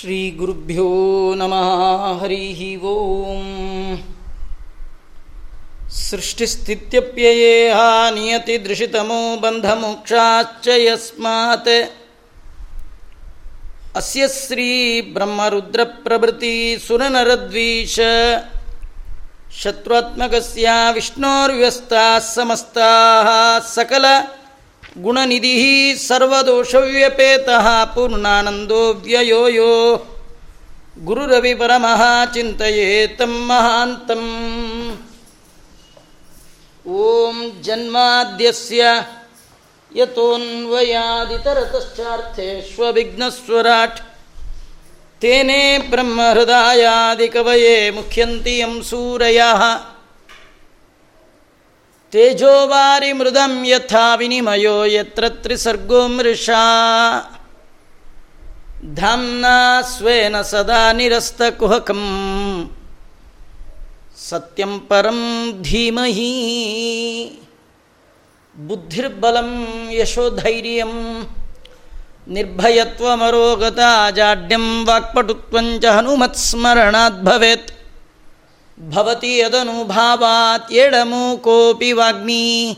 श्रीगुरुभ्यो नमः हरिः ओम् सृष्टिस्थित्यप्ययेहा नियतिदृशितमो बन्धमोक्षाश्च यस्मात् अस्य श्रीब्रह्मरुद्रप्रभृतिसुरनरद्वीष शत्रुत्मकस्य विष्णोर्व्यस्ताः समस्ताः सकल ಗುಣನಿಧಿ ಸರ್ವದೋಷವ್ಯಪೇತ ಪೂರ್ಣಾನಂದೋ ವ್ಯಯೋ ಯೋ ಗುರುರವಿ ಪರಮಃ ಚಿಂತೆಯೇ ತಂ ಮಹಾಂತಂ. ಓಂ ಜನ್ಮಾದ್ಯಸ್ಯ ಯತೋನ್ವಯಾದಿತರತಶ್ಚಾರ್ಥೇಷ್ವವಿಘ್ನಸ್ವರಾಟ್ ತೇನೇ ಬ್ರಹ್ಮಹೃದಯಾದಿಕವಯೇ ಮುಖ್ಯಂತಿ ಯಂ ಸೂರಯಃ. ತೇಜೋವಾರಿ ಮೃದಂ ಯಥಾ ವಿನಿಮಯೋ ಯತ್ರ ತ್ರಿಸರ್ಗೋ ಮೃಷಾ. ಧಾಮ್ನಾ ಸ್ವೇನ ಸದಾ ನಿರಸ್ತಕುಹಕಂ. ಸತ್ಯಂ ಪರಂ ಧೀಮಹಿ. ಬುದ್ಧಿರ್ಬಲಂ ಯಶೋಧೈರ್ಯಂ. ನಿರ್ಭಯತ್ವಮರೋಗತ ಜಾಡ್ಯಂ ವಾಕ್ಪಟುತ್ವಂಚ ಹನುಮತ್ಸ್ಮರಣಾದ್ಭವೇತ್. ಭವತಿ ಯದನುಭಾವಾತ್ ಎಡಮು ಕೋಪಿ ವಾಗ್ಮೀ.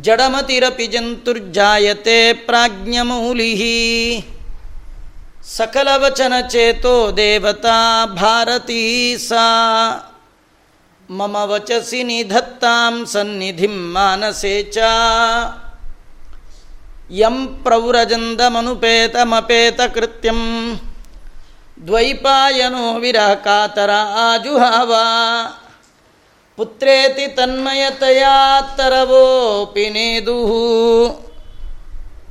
ಜಡಮತಿರಪಿ ಜಂತುರ್ಜಾಯತೆ ಪ್ರಾಜ್ಞಮೂಲಿ ಸಕಲವಚನ ಚೇತೋ ದೇವತಾ ಭಾರತೀ ಸಾ. ಮಮ ವಚಸಿ ನಿಧತ್ತಾಂ ಸನ್ನಿಧಿಂ ಮಾನಸೇ ಚ. ಯಂ ಪ್ರೌರಜಂದಮನುಪೇತಮಪೇತಕೃತ್ಯಂ. ದ್ವೈಪಾಯನೋ ವಿರಹ ಕಾತರ ಆಜುಹಾವ. ಪುತ್ರೇತಿ ತನ್ಮಯತೆಯಾತ್ತರವೋಪಿ ನೇದು.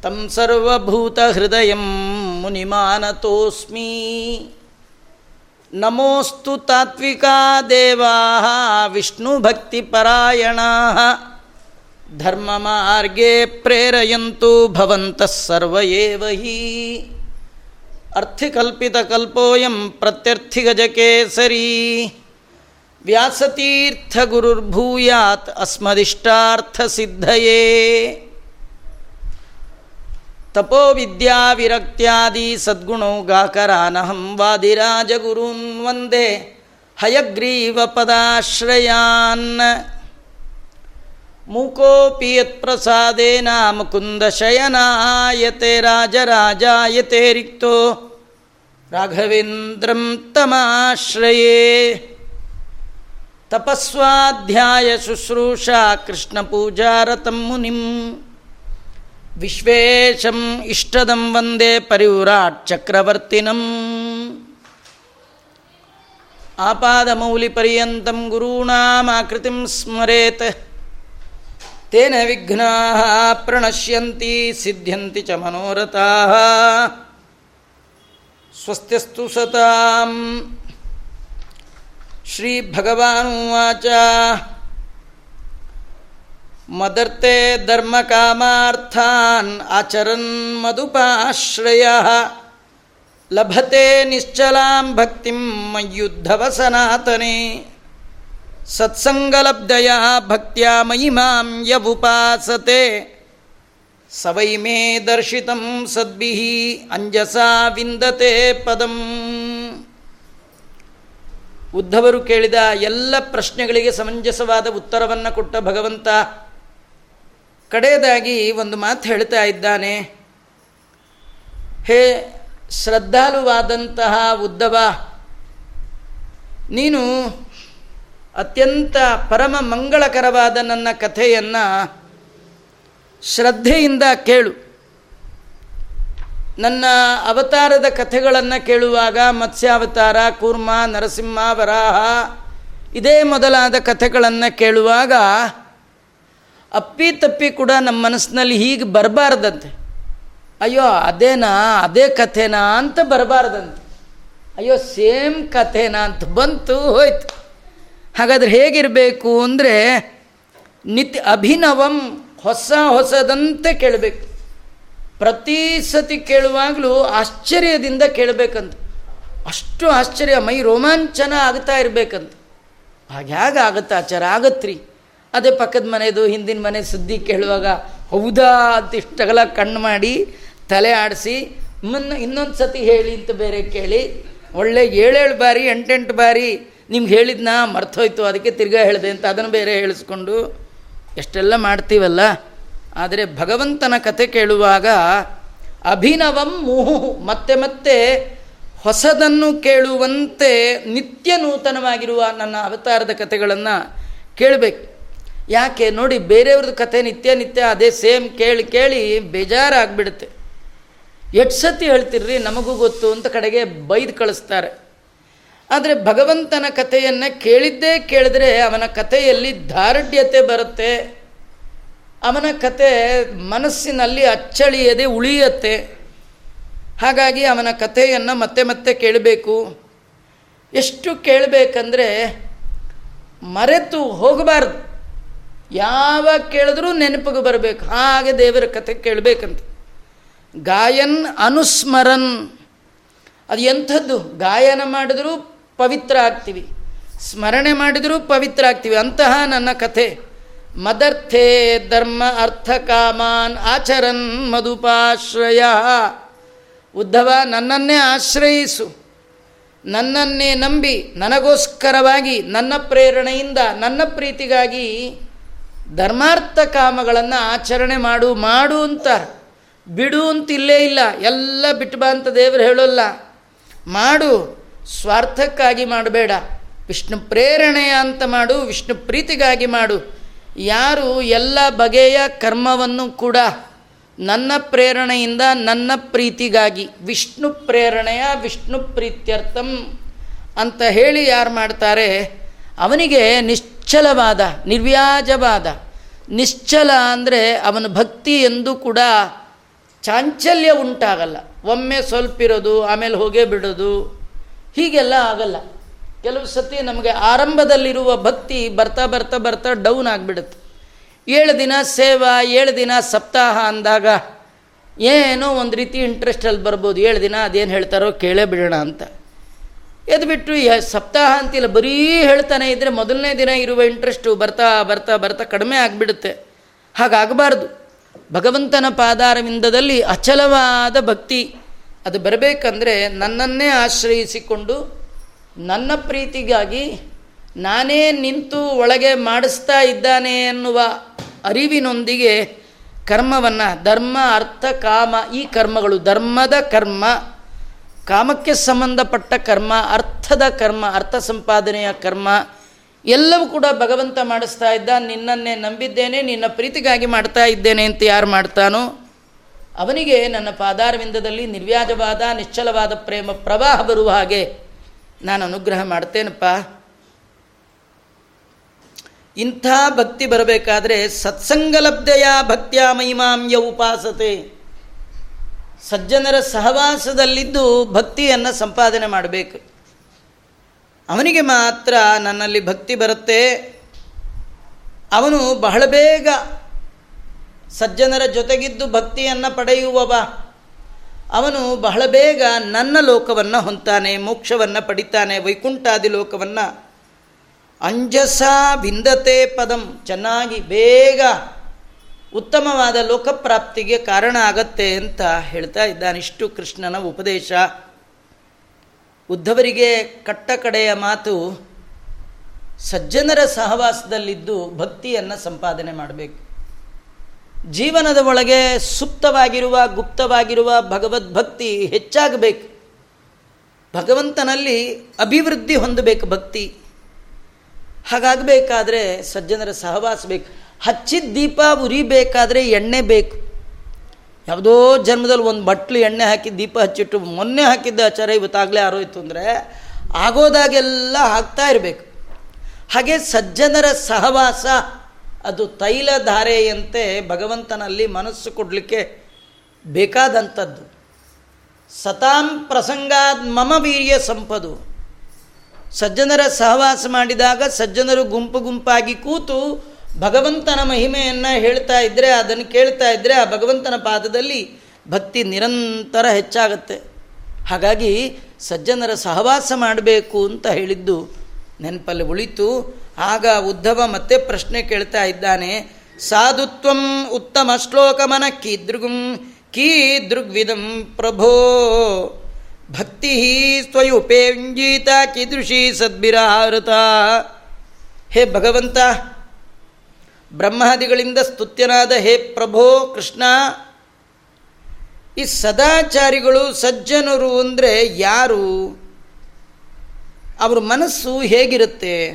ತಂ ಸರ್ವಭೂತ ಹೃದಯ ಮುನಿಮಾನತೋಸ್ಮಿ. ನಮೋಸ್ತು ತಾತ್ವಿಕ ದೇವಾ ವಿಷ್ಣು ಭಕ್ತಿ ಪರಾಯಣ. ಧರ್ಮ ಮಾರ್ಗೇ ಪ್ರೇರಯಂತು ಭವಂತ ಸರ್ವ ಹಿ अर्थिकल्पितकल्पोऽयं प्रत्यर्थिगजकेसरी। व्यासतीर्थगुरुर्भूयात् अस्मदिष्टार्थसिद्धये। तपोविद्याविरक्त्यादि सद्गुणो गाकरानहं वादिराजगुरून् वंदे हयग्रीवपदाश्रयान्। ಮುಕೋಪಿ ಯತ್ಪ್ರಸಾದೇನ ಕುಂದ ಶಯನಾಯತೆ ರಾಜರಾಜಾಯತೆ ರಿಕ್ತೋ. ರಾಘವೇಂದ್ರಂ ತಮಾಶ್ರಯೇ. ತಪಸ್ವಾಧ್ಯಾಯ ಶುಶ್ರೂಷಾ ಕೃಷ್ಣ ಪೂಜಾರತಂ ಮುನಿಂ. ವಿಶ್ವೇಶಂ ಇಷ್ಟದಂ ವಂದೇ ಪರಿವ್ರಾಟ್ ಚಕ್ರವರ್ತಿನಂ. ಆಪಾದ ಮೌಲಿ ಪರ್ಯಂತಂ ಗುರುಣಾಮಾಕೃತಿಂ ಸ್ಮರೇತ್. ತೇನ ವಿಘ್ನಾ ಪ್ರಣಶ್ಯಂತಿ ಸಿದ್ಧ್ಯಂತಿ ಚ ಮನೋರಥಾ. ಸ್ವಸ್ತಿಸ್ತು ಸತಾಂ. ಶ್ರೀ ಭಗವಾನುವಾಚ ಮದರ್ತೆ ಧರ್ಮ ಕಾಮಾರ್ಥಾನ್ ಆಚರನ್ ಮಧುಪಾಶ್ರಯ. ಲಭತೆ ನಿಶ್ಚಲಾಂ ಭಕ್ತಿಂ ಮಯುದ್ಧವ ಸನಾತನೇ ಸತ್ಸಂಗಲಬ್ಧಯ ಭಕ್ತಿಯ ಮಹಿಮಾಂ ಯವುಪಾಸತೆ ಸವೈ ಮೇ ದರ್ಶಿತಂ ಸದ್ಭಿ ಅಂಜಸಾ ವಿಂದತೆ ಪದಂ. ಉದ್ಧವರು ಕೇಳಿದ ಎಲ್ಲ ಪ್ರಶ್ನೆಗಳಿಗೆ ಸಮಂಜಸವಾದ ಉತ್ತರವನ್ನು ಕೊಟ್ಟ ಭಗವಂತ ಕಡೆಯದಾಗಿ ಒಂದು ಮಾತು ಹೇಳ್ತಾ ಇದ್ದಾನೆ. ಹೇ ಶ್ರದ್ಧಾಲುವಾದಂತಹ ಉದ್ಧವ, ನೀನು ಅತ್ಯಂತ ಪರಮ ಮಂಗಳಕರವಾದ ನನ್ನ ಕಥೆಯನ್ನು ಶ್ರದ್ಧೆಯಿಂದ ಕೇಳು. ನನ್ನ ಅವತಾರದ ಕಥೆಗಳನ್ನು ಕೇಳುವಾಗ ಮತ್ಸ್ಯಾವತಾರ, ಕೂರ್ಮ, ನರಸಿಂಹ, ವರಾಹ ಇದೇ ಮೊದಲಾದ ಕಥೆಗಳನ್ನು ಕೇಳುವಾಗ ಅಪ್ಪಿ ತಪ್ಪಿ ಕೂಡ ನಮ್ಮ ಮನಸ್ಸಿನಲ್ಲಿ ಹೀಗೆ ಬರಬಾರ್ದಂತೆ. ಅಯ್ಯೋ, ಅದೇನಾ, ಅದೇ ಕಥೆನಾ ಅಂತ ಬರಬಾರ್ದಂತೆ. ಅಯ್ಯೋ, ಸೇಮ್ ಕಥೆನಾ ಅಂತ ಬಂತು ಹೋಯ್ತು. ಹಾಗಾದ್ರೆ ಹೇಗಿರಬೇಕು ಅಂದರೆ ನಿತ್ಯ ಅಭಿನವಂ ಹೊಸ ಹೊಸದಂತೆ ಕೇಳಬೇಕು. ಪ್ರತಿ ಸತಿ ಕೇಳುವಾಗಲೂ ಆಶ್ಚರ್ಯದಿಂದ ಕೇಳಬೇಕಂತ. ಅಷ್ಟು ಆಶ್ಚರ್ಯ, ಮೈ ರೋಮಾಂಚನ ಆಗ್ತಾ ಇರಬೇಕಂತ. ಹಾಗೆ ಹೇಗೆ ಆಗುತ್ತೆ ಆಚಾರ? ಆಗತ್ರಿ. ಅದೇ ಪಕ್ಕದ ಮನೆಯದು ಹಿಂದಿನ ಮನೆ ಸುದ್ದಿ ಕೇಳುವಾಗ ಹೌದಾ ಅಂತ ಇಷ್ಟಗಲ ಕಣ್ಣು ಮಾಡಿ ತಲೆ ಆಡಿಸಿ, ಮುನ್ನ ಇನ್ನೊಂದು ಸತಿ ಹೇಳಿ ಅಂತ ಬೇರೆ ಕೇಳಿ, ಒಳ್ಳೆ ಏಳೇಳು ಬಾರಿ, ಎಂಟೆಂಟು ಬಾರಿ ನಿಮ್ಗೆ ಹೇಳಿದ್ನ ಮರ್ತೋಯ್ತು, ಅದಕ್ಕೆ ತಿರ್ಗಾ ಹೇಳಿದೆ ಅಂತ ಅದನ್ನು ಬೇರೆ ಹೇಳಿಸ್ಕೊಂಡು, ಎಷ್ಟೆಲ್ಲ ಮಾಡ್ತೀವಲ್ಲ? ಆದರೆ ಭಗವಂತನ ಕತೆ ಕೇಳುವಾಗ, ಅಭಿನವಂ ಮುಹು ಮತ್ತೆ ಮತ್ತೆ ಹೊಸದನ್ನು ಕೇಳುವಂತೆ ನಿತ್ಯ ನೂತನವಾಗಿರುವ ನನ್ನ ಅವತಾರದ ಕಥೆಗಳನ್ನು ಕೇಳಬೇಕು. ಯಾಕೆ? ನೋಡಿ, ಬೇರೆಯವ್ರದ್ದು ಕಥೆ ನಿತ್ಯ ನಿತ್ಯ ಅದೇ ಸೇಮ್ ಕೇಳಿ ಕೇಳಿ ಬೇಜಾರಾಗ್ಬಿಡುತ್ತೆ. ಎಷ್ಟು ಸತಿ ಹೇಳ್ತಿರ್ರಿ, ನಮಗೂ ಗೊತ್ತು ಅಂತ ಕಡೆಗೆ ಬೈದು ಕಳಿಸ್ತಾರೆ. ಆದರೆ ಭಗವಂತನ ಕಥೆಯನ್ನು ಕೇಳಿದ್ದೇ ಕೇಳಿದ್ರೆ ಅವನ ಕಥೆಯಲ್ಲಿ ದಾರ್ಢ್ಯತೆ ಬರುತ್ತೆ. ಅವನ ಕತೆ ಮನಸ್ಸಿನಲ್ಲಿ ಅಚ್ಚಳಿಯದೆ ಉಳಿಯತ್ತೆ. ಹಾಗಾಗಿ ಅವನ ಕಥೆಯನ್ನು ಮತ್ತೆ ಮತ್ತೆ ಕೇಳಬೇಕು. ಎಷ್ಟು ಕೇಳಬೇಕಂದ್ರೆ ಮರೆತು ಹೋಗಬಾರ್ದು. ಯಾವಾಗ ಕೇಳಿದ್ರೂ ನೆನಪಿಗೆ ಬರಬೇಕು. ಹಾಗೆ ದೇವರ ಕಥೆ ಕೇಳಬೇಕಂತ. ಗಾಯನ್ ಅನುಸ್ಮರನ್. ಅದು ಎಂಥದ್ದು? ಗಾಯನ ಮಾಡಿದರೂ ಪವಿತ್ರ ಆಗ್ತೀವಿ ಸ್ಮರಣೆ ಮಾಡಿದರೂ ಪವಿತ್ರ ಆಗ್ತೀವಿ ಅಂತಹ ನನ್ನ ಕಥೆ. ಮದರ್ಥೇ ಧರ್ಮ ಅರ್ಥ ಕಾಮಾನ್ ಆಚರನ್ ಮಧುಪಾಶ್ರಯ. ಉದ್ಧವ, ನನ್ನನ್ನೇ ಆಶ್ರಯಿಸು. ನನ್ನನ್ನೇ ನಂಬಿ, ನನಗೋಸ್ಕರವಾಗಿ, ನನ್ನ ಪ್ರೇರಣೆಯಿಂದ, ನನ್ನ ಪ್ರೀತಿಗಾಗಿ ಧರ್ಮಾರ್ಥ ಕಾಮಗಳನ್ನು ಆಚರಣೆ ಮಾಡು ಮಾಡು ಅಂತ ಬಿಡು ಅಂತ ಇಲ್ಲೇ ಇಲ್ಲ. ಎಲ್ಲ ಬಿಟ್ಟು ಬಾ ಅಂತ ದೇವರು ಹೇಳೋಲ್ಲ. ಮಾಡು. ಸ್ವಾರ್ಥಕ್ಕಾಗಿ ಮಾಡಬೇಡ ವಿಷ್ಣು ಪ್ರೇರಣೆಯ ಅಂತ ಮಾಡು, ವಿಷ್ಣು ಪ್ರೀತಿಗಾಗಿ ಮಾಡು. ಯಾರು ಎಲ್ಲ ಬಗೆಯ ಕರ್ಮವನ್ನು ಕೂಡ ನನ್ನ ಪ್ರೇರಣೆಯಿಂದ, ನನ್ನ ಪ್ರೀತಿಗಾಗಿ, ವಿಷ್ಣು ಪ್ರೇರಣೆಯ, ವಿಷ್ಣು ಪ್ರೀತ್ಯರ್ಥಂ ಅಂತ ಹೇಳಿ ಯಾರು ಮಾಡ್ತಾರೆ? ಅವನಿಗೆ ನಿಶ್ಚಲವಾದ, ನಿರ್ವ್ಯಾಜವಾದ, ನಿಶ್ಚಲ ಅಂದರೆ ಅವನ ಭಕ್ತಿ ಎಂದು ಕೂಡ ಚಾಂಚಲ್ಯ ಉಂಟಾಗಲ್ಲ. ಒಮ್ಮೆ ಸ್ವಲ್ಪ ಇರೋದು ಆಮೇಲೆ ಹೋಗೇ ಬಿಡೋದು. ಹೀಗೆಲ್ಲ ಆಗಲ್ಲ. ಕೆಲವು ಸತಿ ನಮಗೆ ಆರಂಭದಲ್ಲಿರುವ ಭಕ್ತಿ ಬರ್ತಾ ಬರ್ತಾ ಬರ್ತಾ ಡೌನ್ ಆಗಿಬಿಡುತ್ತೆ. ಏಳು ದಿನ ಸೇವಾ, ಏಳು ದಿನ ಸಪ್ತಾಹ ಅಂದಾಗ ಏನೋ ಒಂದು ರೀತಿ ಇಂಟ್ರೆಸ್ಟಲ್ಲಿ ಬರ್ಬೋದು. ಏಳು ದಿನ ಅದೇನು ಹೇಳ್ತಾರೋ ಕೇಳೇ ಬಿಡೋಣ ಅಂತ. ಎದ್ಬಿಟ್ಟು ಸಪ್ತಾಹ ಅಂತಿಲ್ಲ, ಬರೀ ಹೇಳ್ತಾನೆ ಇದ್ದರೆ ಮೊದಲನೇ ದಿನ ಇರುವ ಇಂಟ್ರೆಸ್ಟು ಬರ್ತಾ ಬರ್ತಾ ಬರ್ತಾ ಕಡಿಮೆ ಆಗಿಬಿಡುತ್ತೆ. ಹಾಗಾಗಬಾರ್ದು. ಭಗವಂತನ ಪಾದಾರವಿಂದದಲ್ಲಿ ಅಚಲವಾದ ಭಕ್ತಿ. ಅದು ಬರಬೇಕಂದ್ರೆ ನನ್ನನ್ನೇ ಆಶ್ರಯಿಸಿಕೊಂಡು ನನ್ನ ಪ್ರೀತಿಗಾಗಿ ನಾನೇ ನಿಂತು ಒಳಗೆ ಮಾಡಿಸ್ತಾ ಇದ್ದಾನೆ ಎನ್ನುವ ಅರಿವಿನೊಂದಿಗೆ ಕರ್ಮವನ್ನು ಧರ್ಮ, ಅರ್ಥ, ಕಾಮ, ಈ ಕರ್ಮಗಳು ಧರ್ಮದ ಕರ್ಮ, ಕಾಮಕ್ಕೆ ಸಂಬಂಧಪಟ್ಟ ಕರ್ಮ, ಅರ್ಥದ ಕರ್ಮ, ಅರ್ಥ ಸಂಪಾದನೆಯ ಕರ್ಮ, ಎಲ್ಲವೂ ಕೂಡ ಭಗವಂತ ಮಾಡಿಸ್ತಾ ಇದ್ದ. ನಿನ್ನನ್ನೇ ನಂಬಿದ್ದೇನೆ, ನಿನ್ನ ಪ್ರೀತಿಗಾಗಿ ಮಾಡ್ತಾ ಇದ್ದೇನೆ ಅಂತ ಯಾರು ಮಾಡ್ತಾನೋ ಅವನಿಗೆ ನನ್ನ ಪಾದಾರವಿಂದದಲ್ಲಿ ನಿರ್ವ್ಯಾಜವಾದ, ನಿಶ್ಚಲವಾದ ಪ್ರೇಮ ಪ್ರವಾಹ ಬರುವ ಹಾಗೆ ನಾನು ಅನುಗ್ರಹ ಮಾಡ್ತೇನಪ್ಪ. ಇಂಥ ಭಕ್ತಿ ಬರಬೇಕಾದ್ರೆ ಸತ್ಸಂಗಲಬ್ಧೆಯ ಭಕ್ತಿಯ ಮಹಿಮಾಂಯ ಉಪಾಸತೆ. ಸಜ್ಜನರ ಸಹವಾಸದಲ್ಲಿದ್ದು ಭಕ್ತಿಯನ್ನು ಸಂಪಾದನೆ ಮಾಡಬೇಕು. ಅವನಿಗೆ ಮಾತ್ರ ನನ್ನಲ್ಲಿ ಭಕ್ತಿ ಬರುತ್ತೆ. ಅವನು ಬಹಳ ಬೇಗ ಸಜ್ಜನರ ಜೊತೆಗಿದ್ದು ಭಕ್ತಿಯನ್ನು ಪಡೆಯುವವ. ಅವನು ಬಹಳ ಬೇಗ ನನ್ನ ಲೋಕವನ್ನು ಹೊಂತಾನೆ, ಮೋಕ್ಷವನ್ನು ಪಡಿತಾನೆ, ವೈಕುಂಠಾದಿ ಲೋಕವನ್ನು. ಅಂಜಸ ವಿಂದತೆ ಪದಂ, ಚೆನ್ನಾಗಿ ಬೇಗ ಉತ್ತಮವಾದ ಲೋಕಪ್ರಾಪ್ತಿಗೆ ಕಾರಣ ಆಗತ್ತೆ ಅಂತ ಹೇಳ್ತಾ ಇದ್ದಾನಿಷ್ಟು ಕೃಷ್ಣನ ಉಪದೇಶ. ಉದ್ಧವರಿಗೆ ಕಟ್ಟ ಕಡೆಯ ಮಾತು, ಸಜ್ಜನರ ಸಹವಾಸದಲ್ಲಿದ್ದು ಭಕ್ತಿಯನ್ನು ಸಂಪಾದನೆ ಮಾಡಬೇಕು. ಜೀವನದ ಒಳಗೆ ಸುಪ್ತವಾಗಿರುವ, ಗುಪ್ತವಾಗಿರುವ ಭಗವದ್ಭಕ್ತಿ ಹೆಚ್ಚಾಗಬೇಕು. ಭಗವಂತನಲ್ಲಿ ಅಭಿವೃದ್ಧಿ ಹೊಂದಬೇಕು ಭಕ್ತಿ. ಹಾಗಾಗಬೇಕಾದ್ರೆ ಸಜ್ಜನರ ಸಹವಾಸ ಬೇಕು. ಹಚ್ಚಿದ ದೀಪ ಉರಿಬೇಕಾದ್ರೆ ಎಣ್ಣೆ ಬೇಕು. ಯಾವುದೋ ಜನ್ಮದಲ್ಲಿ ಒಂದು ಬಟ್ಲು ಎಣ್ಣೆ ಹಾಕಿ ದೀಪ ಹಚ್ಚಿಟ್ಟು ಮೊನ್ನೆ ಹಾಕಿದ್ದ ಆಚಾರ ಇವತ್ತಾಗಲೇ ಆರೋಯ್ತು ಅಂದರೆ ಆಗೋದಾಗೆಲ್ಲ ಹಾಕ್ತಾ ಇರಬೇಕು. ಹಾಗೆ ಸಜ್ಜನರ ಸಹವಾಸ ಅದು ತೈಲ ಧಾರೆಯಂತೆ ಭಗವಂತನಲ್ಲಿ ಮನಸ್ಸು ಕೊಡಲಿಕ್ಕೆ ಬೇಕಾದಂಥದ್ದು. ಸತಾಂ ಪ್ರಸಂಗಾದ್ ಮಮ ವೀರ್ಯ ಸಂಪದು. ಸಜ್ಜನರ ಸಹವಾಸ ಮಾಡಿದಾಗ ಸಜ್ಜನರು ಗುಂಪು ಗುಂಪಾಗಿ ಕೂತು ಭಗವಂತನ ಮಹಿಮೆಯನ್ನು ಹೇಳ್ತಾ ಇದ್ದರೆ ಅದನ್ನು ಕೇಳ್ತಾ ಇದ್ದರೆ ಆ ಭಗವಂತನ ಪಾದದಲ್ಲಿ ಭಕ್ತಿ ನಿರಂತರ ಹೆಚ್ಚಾಗತ್ತೆ. ಹಾಗಾಗಿ ಸಜ್ಜನರ ಸಹವಾಸ ಮಾಡಬೇಕು ಅಂತ ಹೇಳಿದ್ದು ನೆನಪಲ್ಲಿ ಉಳಿತು. ಆಗ ಉದ್ಧವ ಮತ್ತೆ ಪ್ರಶ್ನೆ ಕೇಳ್ತಾ ಇದ್ದಾನೆ, ಸಾಧುತ್ವಂ ಉತ್ತಮ ಶ್ಲೋಕಮನ ಕೀದೃಗುಂ ಕೀದೃಗ್ವಿಧಂ ಪ್ರಭೋ. ಭಕ್ತಿ ಸ್ವಯುಪೇಂಜೀತ ಕೀದೃಶಿ ಸದ್ಭಿರಾವೃತ ಹೇ ಭಗವಂತ ಬ್ರಹ್ಮಾದಿಗಳಿಂದ ಸ್ತುತ್ಯನಾದ ಹೇ ಪ್ರಭೋ ಕೃಷ್ಣ, ಈ ಸದಾಚಾರಿಗಳು ಸಜ್ಜನರು ಅಂದರೆ ಯಾರು? ಅವರ ಮನಸ್ಸು ಹೇಗಿರುತ್ತೆ?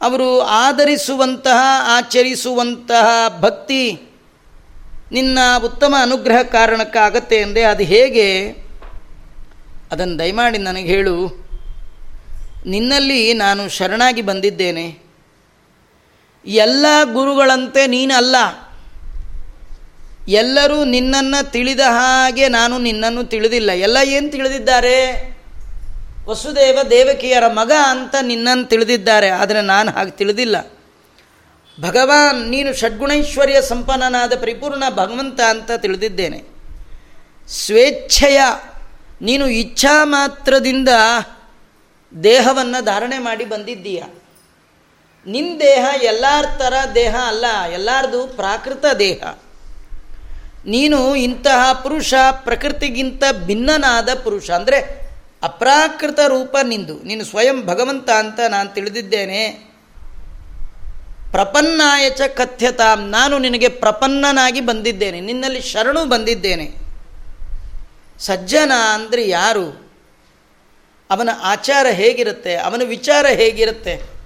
ಅವರು ಆಧರಿಸುವಂತಹ, ಆಚರಿಸುವಂತಹ ಭಕ್ತಿ ನಿನ್ನ ಉತ್ತಮ ಅನುಗ್ರಹ ಕಾರಣಕ್ಕಾಗತ್ತೆ ಅಂದರೆ ಅದು ಹೇಗೆ? ಅದನ್ನು ದಯಮಾಡಿ ನನಗೆ ಹೇಳು. ನಿನ್ನಲ್ಲಿ ನಾನು ಶರಣಾಗಿ ಬಂದಿದ್ದೇನೆ. ಎಲ್ಲ ಗುರುಗಳಂತೆ ನೀನಲ್ಲ ಎಲ್ಲರೂ ನಿನ್ನನ್ನು ತಿಳಿದ ಹಾಗೆ ನಾನು ನಿನ್ನನ್ನು ತಿಳಿದಿಲ್ಲ. ಎಲ್ಲ ಏನು ತಿಳಿದಿದ್ದಾರೆ? ವಸುದೇವ ದೇವಕಿಯರ ಮಗ ಅಂತ ನಿನ್ನನ್ನು ತಿಳಿದಿದ್ದಾರೆ, ಆದರೆ ನಾನು ಹಾಗೆ ತಿಳಿದಿಲ್ಲ. ಭಗವಾನ್, ನೀನು ಷಡ್ಗುಣೈಶ್ವರ್ಯ ಸಂಪನ್ನನಾದ ಪರಿಪೂರ್ಣ ಭಗವಂತ ಅಂತ ತಿಳಿದಿದ್ದೇನೆ. ಸ್ವೇಚ್ಛೆಯ, ನೀನು ಇಚ್ಛಾ ಮಾತ್ರದಿಂದ ದೇಹವನ್ನು ಧಾರಣೆ ಮಾಡಿ ಬಂದಿದ್ದೀಯ. ನಿನ್ನ ದೇಹ ಎಲ್ಲರ ಥರ ದೇಹ ಅಲ್ಲ, ಎಲ್ಲರದು ಪ್ರಾಕೃತ ದೇಹ. ನೀನು ಇಂತಹ ಪುರುಷ, ಪ್ರಕೃತಿಗಿಂತ ಭಿನ್ನನಾದ ಪುರುಷ. ಅಂದರೆ ಅಪ್ರಾಕೃತ ರೂಪ ನಿಂದು. ನೀನು ಸ್ವಯಂ ಭಗವಂತ ಅಂತ ನಾನು ತಿಳಿದಿದ್ದೇನೆ. ಪ್ರಪನ್ನಾಯಚ ಕಥ್ಯತಾಂ. ನಾನು ನಿನಗೆ ಪ್ರಪನ್ನನಾಗಿ ಬಂದಿದ್ದೇನೆ. ನಿನ್ನಲ್ಲಿ ಶರಣು ಬಂದಿದ್ದೇನೆ. ಸಜ್ಜನ ಅಂದರೆ ಯಾರು? ಅವನ ಆಚಾರ ಹೇಗಿರುತ್ತೆ? ಅವನ ವಿಚಾರ ಹೇಗಿರುತ್ತೆ?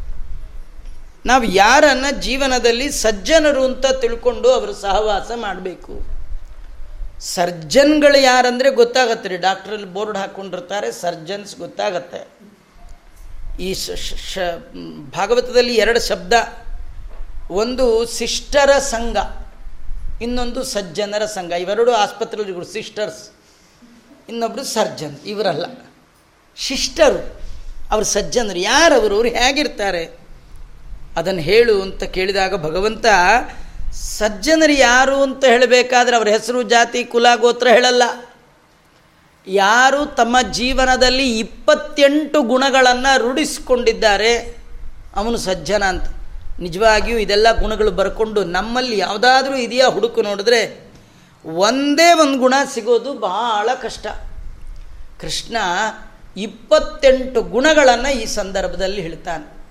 ನಾವು ಯಾರನ್ನು ಜೀವನದಲ್ಲಿ ಸಜ್ಜನರು ಅಂತ ತಿಳ್ಕೊಂಡು ಅವರು ಸಹವಾಸ ಮಾಡಬೇಕು. ಸರ್ಜನ್ಗಳು ಯಾರಂದರೆ ಗೊತ್ತಾಗತ್ತೆ ರೀ. ಡಾಕ್ಟ್ರಲ್ಲಿ ಬೋರ್ಡ್ ಹಾಕ್ಕೊಂಡಿರ್ತಾರೆ ಸರ್ಜನ್ಸ್ ಗೊತ್ತಾಗತ್ತೆ. ಈ ಶ ಭಾಗವತದಲ್ಲಿ ಎರಡು ಶಬ್ದ. ಒಂದು ಸಿಸ್ಟರ ಸಂಘ, ಇನ್ನೊಂದು ಸಜ್ಜನರ ಸಂಘ. ಇವೆರಡು ಆಸ್ಪತ್ರೆಗಳು ಸಿಸ್ಟರ್ಸ್ ಇನ್ನೊಬ್ಬರು ಸರ್ಜನ್, ಇವರಲ್ಲ. ಶಿಷ್ಟರು, ಅವರು ಸಜ್ಜನರು. ಯಾರವರು, ಅವರು ಹೇಗಿರ್ತಾರೆ? ಅದನ್ನು ಹೇಳು ಅಂತ ಕೇಳಿದಾಗ ಭಗವಂತ ಸಜ್ಜನರು ಯಾರು ಅಂತ ಹೇಳಬೇಕಾದ್ರೆ ಅವರ ಹೆಸರು, ಜಾತಿ, ಕುಲ, ಗೋತ್ರ ಹೇಳಲ್ಲ. ಯಾರು ತಮ್ಮ ಜೀವನದಲ್ಲಿ ಇಪ್ಪತ್ತೆಂಟು ಗುಣಗಳನ್ನು ರೂಢಿಸಿಕೊಂಡಿದ್ದಾರೆ, ಅವನು ಸಜ್ಜನ ಅಂತ. ನಿಜವಾಗಿಯೂ ಇದೆಲ್ಲ ಗುಣಗಳು ಬರ್ಕೊಂಡು ನಮ್ಮಲ್ಲಿ ಯಾವುದಾದ್ರೂ ಇದೆಯಾ ಹುಡುಕು ನೋಡಿದ್ರೆ ಒಂದೇ ಒಂದು ಗುಣ ಸಿಗೋದು ಬಹಳ ಕಷ್ಟ. ಕೃಷ್ಣ ಇಪ್ಪತ್ತೆಂಟು ಗುಣಗಳನ್ನು ಈ ಸಂದರ್ಭದಲ್ಲಿ ಹೇಳ್ತಾನೆ.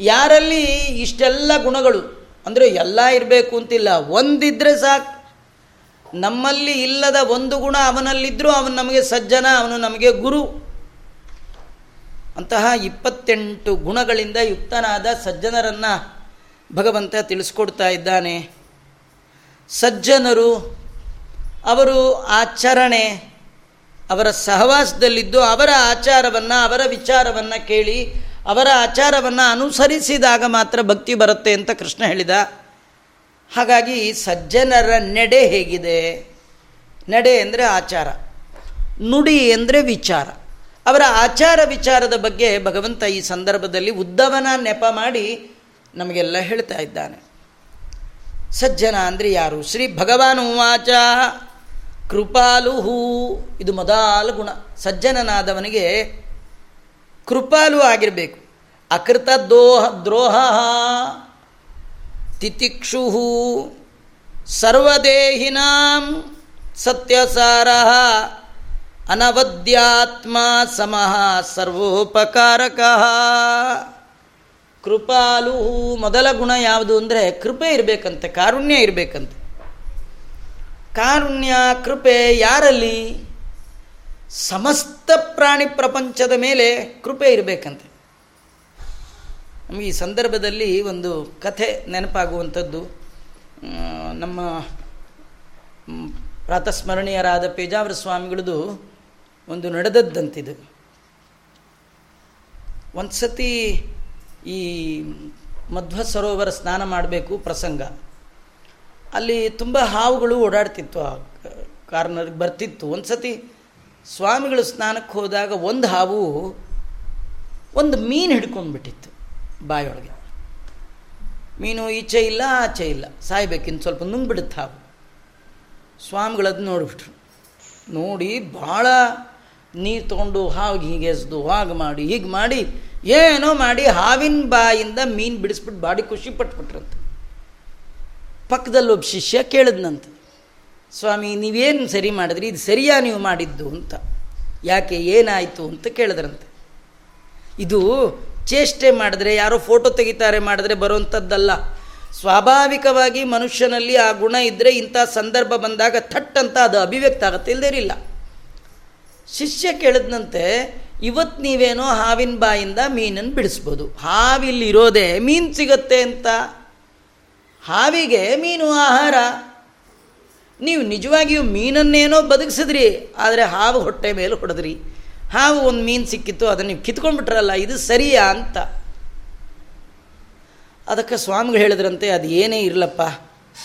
ಯಾರಲ್ಲಿ ಇಷ್ಟೆಲ್ಲ ಗುಣಗಳು? ಅಂದರೆ ಎಲ್ಲ ಇರಬೇಕು ಅಂತಿಲ್ಲ. ಒಂದಿದ್ರೆ ಸಾಕು. ನಮ್ಮಲ್ಲಿ ಇಲ್ಲದ ಒಂದು ಗುಣ ಅವನಲ್ಲಿದ್ದರೂ ಅವನು ನಮಗೆ ಸಜ್ಜನ, ಅವನು ನಮಗೆ ಗುರು. ಅಂತಹ ಇಪ್ಪತ್ತೆಂಟು ಗುಣಗಳಿಂದ ಯುಕ್ತನಾದ ಸಜ್ಜನರನ್ನು ಭಗವಂತ ತಿಳಿಸ್ಕೊಡ್ತಾ ಇದ್ದಾನೆ. ಸಜ್ಜನರು ಅವರು ಆಚರಣೆ, ಅವರ ಸಹವಾಸದಲ್ಲಿದ್ದು ಅವರ ಆಚಾರವನ್ನು, ಅವರ ವಿಚಾರವನ್ನು ಕೇಳಿ ಅವರ ಆಚಾರವನ್ನು ಅನುಸರಿಸಿದಾಗ ಮಾತ್ರ ಭಕ್ತಿ ಬರುತ್ತೆ ಅಂತ ಕೃಷ್ಣ ಹೇಳಿದ. ಹಾಗಾಗಿ ಸಜ್ಜನರ ನಡೆ ಹೇಗಿದೆ. ನಡೆ ಅಂದರೆ ಆಚಾರ. ನುಡಿ ಅಂದರೆ ವಿಚಾರ. ಅವರ ಆಚಾರ ವಿಚಾರದ ಬಗ್ಗೆ ಭಗವಂತ ಈ ಸಂದರ್ಭದಲ್ಲಿ ಉದ್ದವನ ನೆಪ ಮಾಡಿ ನಮಗೆಲ್ಲ ಹೇಳ್ತಾ ಇದ್ದಾನೆ. ಸಜ್ಜನ ಅಂದರೆ ಯಾರು? ಶ್ರೀ ಭಗವಾನ್ ಕೃಪಾಲು ಹೂ ಇದು ಮೊದಲ ಗುಣ. ಸಜ್ಜನನಾದವನಿಗೆ ಕೃಪಾಲು ಆಗಿರಬೇಕು. ಅಕೃತ ದೋಹ, ದ್ರೋಹ, ತಿತಿಕ್ಷು, ಸರ್ವದೇಹಿನಾಂ ಸತ್ಯಸಾರ, ಅನವದ್ಯಾತ್ಮ ಸಮಃ, ಸರ್ವೋಪಕಾರಕ. ಕೃಪಾಲು ಮೊದಲ ಗುಣ ಯಾವುದು ಅಂದರೆ ಕೃಪೆ ಇರಬೇಕಂತೆ, ಕಾರುಣ್ಯ ಇರಬೇಕಂತೆ. ಕಾರುಣ್ಯ, ಕೃಪೆ ಯಾರಲ್ಲಿ? ಸಮಸ್ತ ಪ್ರಾಣಿ ಪ್ರಪಂಚದ ಮೇಲೆ ಕೃಪೆ ಇರಬೇಕಂತೆ. ನಮಗೆ ಈ ಸಂದರ್ಭದಲ್ಲಿ ಒಂದು ಕಥೆ ನೆನಪಾಗುವಂಥದ್ದು. ನಮ್ಮ ಪ್ರಾತಸ್ಮರಣೀಯರಾದ ಪೇಜಾವರ ಸ್ವಾಮಿಗಳದು ಒಂದು ನಡೆದದ್ದಂತಿದು. ಒಂದು ಸತಿ ಈ ಮಧ್ವ ಸರೋವರ ಸ್ನಾನ ಮಾಡಬೇಕು ಪ್ರಸಂಗ. ಅಲ್ಲಿ ತುಂಬ ಹಾವುಗಳು ಓಡಾಡ್ತಿತ್ತು, ಆ ಕಾರ್ನರ್ಗೆ ಬರ್ತಿತ್ತು. ಒಂದು ಸತಿ ಸ್ವಾಮಿಗಳು ಸ್ನಾನಕ್ಕೆ ಹೋದಾಗ ಒಂದು ಹಾವು ಒಂದು ಮೀನು ಹಿಡ್ಕೊಂಡ್ಬಿಟ್ಟಿತ್ತು ಬಾಯೊಳಗೆ ಮೀನು ಈಚೆ ಇಲ್ಲ, ಆಚೆ ಇಲ್ಲ. ಸಾಯ್ಬೇಕಿನ್ನು ಸ್ವಲ್ಪ ನುಂಗ್ಬಿಡುತ್ತೆ ಹಾವು. ಸ್ವಾಮಿಗಳದ್ದು ನೋಡಿಬಿಟ್ರು. ನೋಡಿ, ಭಾಳ ನೀರು ತೊಗೊಂಡು ಹಾವಿಗೆ ಹೀಗೆ ಎಸ್ದು, ಹಾಗೆ ಮಾಡಿ, ಹೀಗೆ ಮಾಡಿ, ಏನೋ ಮಾಡಿ ಹಾವಿನ ಬಾಯಿಂದ ಮೀನು ಬಿಡಿಸ್ಬಿಟ್ಟು ಬಾಡಿ ಖುಷಿ ಪಟ್ಬಿಟ್ರಂತೆ. ಪಕ್ಕದಲ್ಲಿ ಒಬ್ಬ ಶಿಷ್ಯ ಕೇಳಿದ್ನಂತೆ. ಸ್ವಾಮಿ, ನೀವೇನು ಸರಿ ಮಾಡಿದ್ರಿ? ಇದು ಸರಿಯಾ ನೀವು ಮಾಡಿದ್ದು ಅಂತ. ಯಾಕೆ, ಏನಾಯಿತು ಅಂತ ಕೇಳಿದ್ರಂತೆ. ಇದು ಚೇಷ್ಟೆ ಮಾಡಿದ್ರೆ, ಯಾರೋ ಫೋಟೋ ತೆಗಿತಾರೆ ಮಾಡಿದ್ರೆ ಬರುವಂಥದ್ದಲ್ಲ ಸ್ವಾಭಾವಿಕವಾಗಿ ಮನುಷ್ಯನಲ್ಲಿ ಆ ಗುಣ ಇದ್ದರೆ ಇಂಥ ಸಂದರ್ಭ ಬಂದಾಗ ಥಟ್ ಅಂತ ಅದು ಅಭಿವ್ಯಕ್ತ ಆಗುತ್ತೆ ಇಲ್ಲದೇರಿಲ್ಲ ಶಿಷ್ಯ ಕೇಳಿದ್ನಂತೆ ಇವತ್ತು ನೀವೇನೋ ಹಾವಿನ ಬಾಯಿಂದ ಮೀನನ್ನು ಬಿಡಿಸ್ಬೋದು. ಹಾವಿಲ್ಲಿರೋದೇ ಮೀನು ಸಿಗತ್ತೆ ಅಂತ. ಹಾವಿಗೆ ಮೀನು ಆಹಾರ. ನೀವು ನಿಜವಾಗಿಯೂ ಮೀನನ್ನೇನೋ ಬದುಕಿಸಿದ್ರಿ, ಆದರೆ ಹಾವು ಹೊಟ್ಟೆ ಮೇಲೆ ಹೊಡೆದ್ರಿ. ಹಾವು ಒಂದು ಮೀನು ಸಿಕ್ಕಿತ್ತು, ಅದನ್ನು ನೀವು ಕಿತ್ಕೊಂಡ್ಬಿಟ್ರಲ್ಲ, ಇದು ಸರಿಯಾ ಅಂತ. ಅದಕ್ಕೆ ಸ್ವಾಮಿಗಳು ಹೇಳಿದ್ರಂತೆ, ಅದು ಏನೇ ಇರಲಪ್ಪ,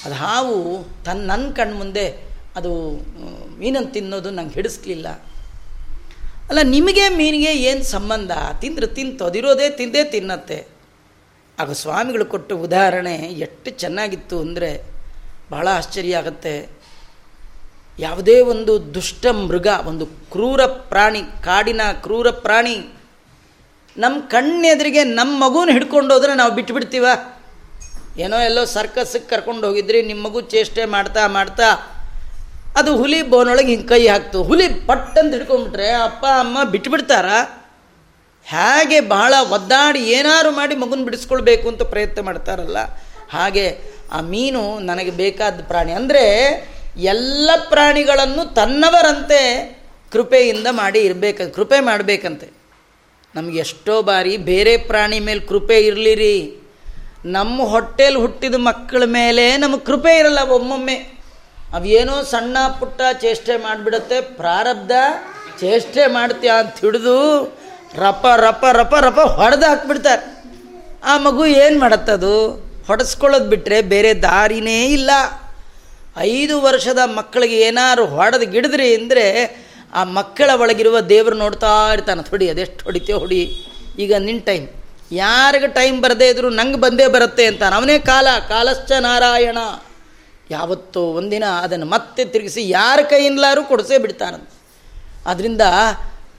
ಅದು ಹಾವು ತನ್ನ ನನ್ನ ಕಣ್ಣು ಮುಂದೆ ಅದು ಮೀನನ್ನು ತಿನ್ನೋದು ನಂಗೆ ಹಿಡಿಸ್ಲಿಲ್ಲ. ಅಲ್ಲ, ನಿಮಗೆ ಮೀನಿಗೆ ಏನು ಸಂಬಂಧ? ತಿಂದ್ರೆ ತಿಂತು, ಅದಿರೋದೇ ತಿಂದೇ ತಿನ್ನತ್ತೆ. ಆಗ ಸ್ವಾಮಿಗಳು ಕೊಟ್ಟ ಉದಾಹರಣೆ ಎಷ್ಟು ಚೆನ್ನಾಗಿತ್ತು ಅಂದರೆ, ಬಹಳ ಆಶ್ಚರ್ಯ ಆಗುತ್ತೆ. ಯಾವುದೇ ಒಂದು ದುಷ್ಟ ಮೃಗ, ಒಂದು ಕ್ರೂರ ಪ್ರಾಣಿ, ಕಾಡಿನ ಕ್ರೂರ ಪ್ರಾಣಿ ನಮ್ಮ ಕಣ್ಣೆದುರಿಗೆ ನಮ್ಮ ಮಗುನ ಹಿಡ್ಕೊಂಡು ಹೋದ್ರೆ ನಾವು ಬಿಟ್ಬಿಡ್ತೀವ ಏನೋ ಎಲ್ಲೋ ಸರ್ಕಸ್ಸಿಗೆ ಕರ್ಕೊಂಡು ಹೋಗಿದ್ರಿ ನಿಮ್ಮ ಮಗು ಚೇಷ್ಟೆ ಮಾಡ್ತಾ ಮಾಡ್ತಾ ಅದು ಹುಲಿ ಬೋನೊಳಗೆ ಹಿಂಗೆ ಕೈ ಹಾಕ್ತು. ಹುಲಿ ಪಟ್ಟಂತ ಹಿಡ್ಕೊಂಡ್ಬಿಟ್ರೆ ಅಪ್ಪ, ಅಮ್ಮ ಬಿಟ್ಬಿಡ್ತಾರ ಹೇಗೆ ಬಹಳ ಒದ್ದಾಡಿ ಏನಾರು ಮಾಡಿ ಮಗುನ ಬಿಡಿಸ್ಕೊಳ್ಬೇಕು ಅಂತ ಪ್ರಯತ್ನ ಮಾಡ್ತಾರಲ್ಲ? ಹಾಗೆ ಆ ಮೀನು ನನಗೆ ಬೇಕಾದ ಪ್ರಾಣಿ. ಅಂದರೆ ಎಲ್ಲ ಪ್ರಾಣಿಗಳನ್ನು ತನ್ನವರಂತೆ ಕೃಪೆಯಿಂದ ಮಾಡಿ ಇರಬೇಕು, ಕೃಪೆ ಮಾಡಬೇಕಂತೆ. ನಮ್ಗೆ ಎಷ್ಟೋ ಬಾರಿ ಬೇರೆ ಪ್ರಾಣಿ ಮೇಲೆ ಕೃಪೆ ಇರಲಿರಿ. ನಮ್ಮ ಹೊಟ್ಟೆಲಿ ಹುಟ್ಟಿದ ಮಕ್ಕಳ ಮೇಲೆ ನಮಗೆ ಕೃಪೆ ಇರಲ್ಲ ಒಮ್ಮೊಮ್ಮೆ. ಅವೇನೋ ಸಣ್ಣ ಪುಟ್ಟ ಚೇಷ್ಟೆ ಮಾಡಿಬಿಡುತ್ತೆ, ಪ್ರಾರಬ್ಧ ಚೇಷ್ಟೆ ಮಾಡ್ತೀಯ ಅಂತ ಹಿಡಿದು ರಪ ರಪ ರಪ ರಪ ಹೊಡೆದು ಹಾಕ್ಬಿಡ್ತಾರೆ. ಆ ಮಗು ಏನು ಮಾಡತ್ತದು? ಹೊಡೆಸ್ಕೊಳ್ಳೋದು ಬಿಟ್ಟರೆ ಬೇರೆ ದಾರಿನೇ ಇಲ್ಲ. ಐದು ವರ್ಷದ ಮಕ್ಕಳಿಗೆ ಏನಾರು ಹೊಡೆದು ಗಿಡದ್ರಿ ಅಂದರೆ ಆ ಮಕ್ಕಳ ಒಳಗಿರುವ ದೇವರು ನೋಡ್ತಾ ಇರ್ತಾನೆ ಹೊಡಿ ಅದೆಷ್ಟು ಹೊಡಿತೆ ಹೊಡಿ. ಈಗ ನಿನ್ನ ಟೈಮ್ ಯಾರಿಗೆ ಟೈಮ್ ಬರದೇ ಇದ್ರು ನಂಗೆ ಬಂದೇ ಬರುತ್ತೆ ಅಂತ ಅವನೇ ಕಾಲ, ಕಾಲಶ್ಚ ನಾರಾಯಣ. ಯಾವತ್ತೋ ಒಂದಿನ ಅದನ್ನು ಮತ್ತೆ ತಿರುಗಿಸಿ ಯಾರ ಕೈಯಿಂದಲಾರು ಕೊಡಿಸೇ ಬಿಡ್ತಾನಂತ ಅದರಿಂದ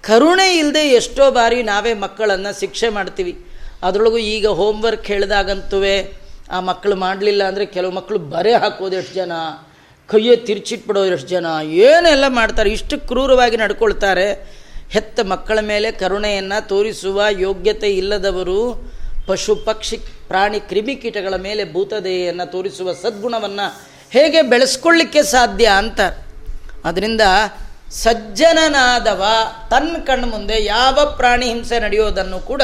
ಕರುಣೆ ಇಲ್ಲದೆ ಎಷ್ಟೋ ಬಾರಿ ನಾವೇ ಮಕ್ಕಳನ್ನು ಶಿಕ್ಷೆ ಮಾಡ್ತೀವಿ. ಅದರೊಳಗೂ ಈಗ ಹೋಮ್ವರ್ಕ್ ಹೇಳಿದಾಗಂತೂ ಆ ಮಕ್ಕಳು ಮಾಡಲಿಲ್ಲ ಅಂದರೆ ಕೆಲವು ಮಕ್ಕಳು ಬರೆ ಹಾಕೋದು ಎಷ್ಟು ಜನ. ಕೈಯೇ ತಿರ್ಚಿಟ್ಬಿಡೋರು ಎಷ್ಟು ಜನ. ಏನೆಲ್ಲ ಮಾಡ್ತಾರೆ, ಇಷ್ಟು ಕ್ರೂರವಾಗಿ ನಡ್ಕೊಳ್ತಾರೆ. ಹೆತ್ತ ಮಕ್ಕಳ ಮೇಲೆ ಕರುಣೆಯನ್ನು ತೋರಿಸುವ ಯೋಗ್ಯತೆ ಇಲ್ಲದವರು ಪಶು, ಪಕ್ಷಿ, ಪ್ರಾಣಿ ಕ್ರಿಮಿಕೀಟಗಳ ಮೇಲೆ ಭೂತದೆಯನ್ನು ತೋರಿಸುವ ಸದ್ಗುಣವನ್ನು ಹೇಗೆ ಬೆಳೆಸ್ಕೊಳ್ಳಿಕ್ಕೆ ಸಾಧ್ಯ ಅಂತ. ಅದರಿಂದ ಸಜ್ಜನನಾದವ ತನ್ನ ಕಣ್ಣು ಮುಂದೆ ಯಾವ ಪ್ರಾಣಿ ಹಿಂಸೆ ನಡೆಯೋದನ್ನು ಕೂಡ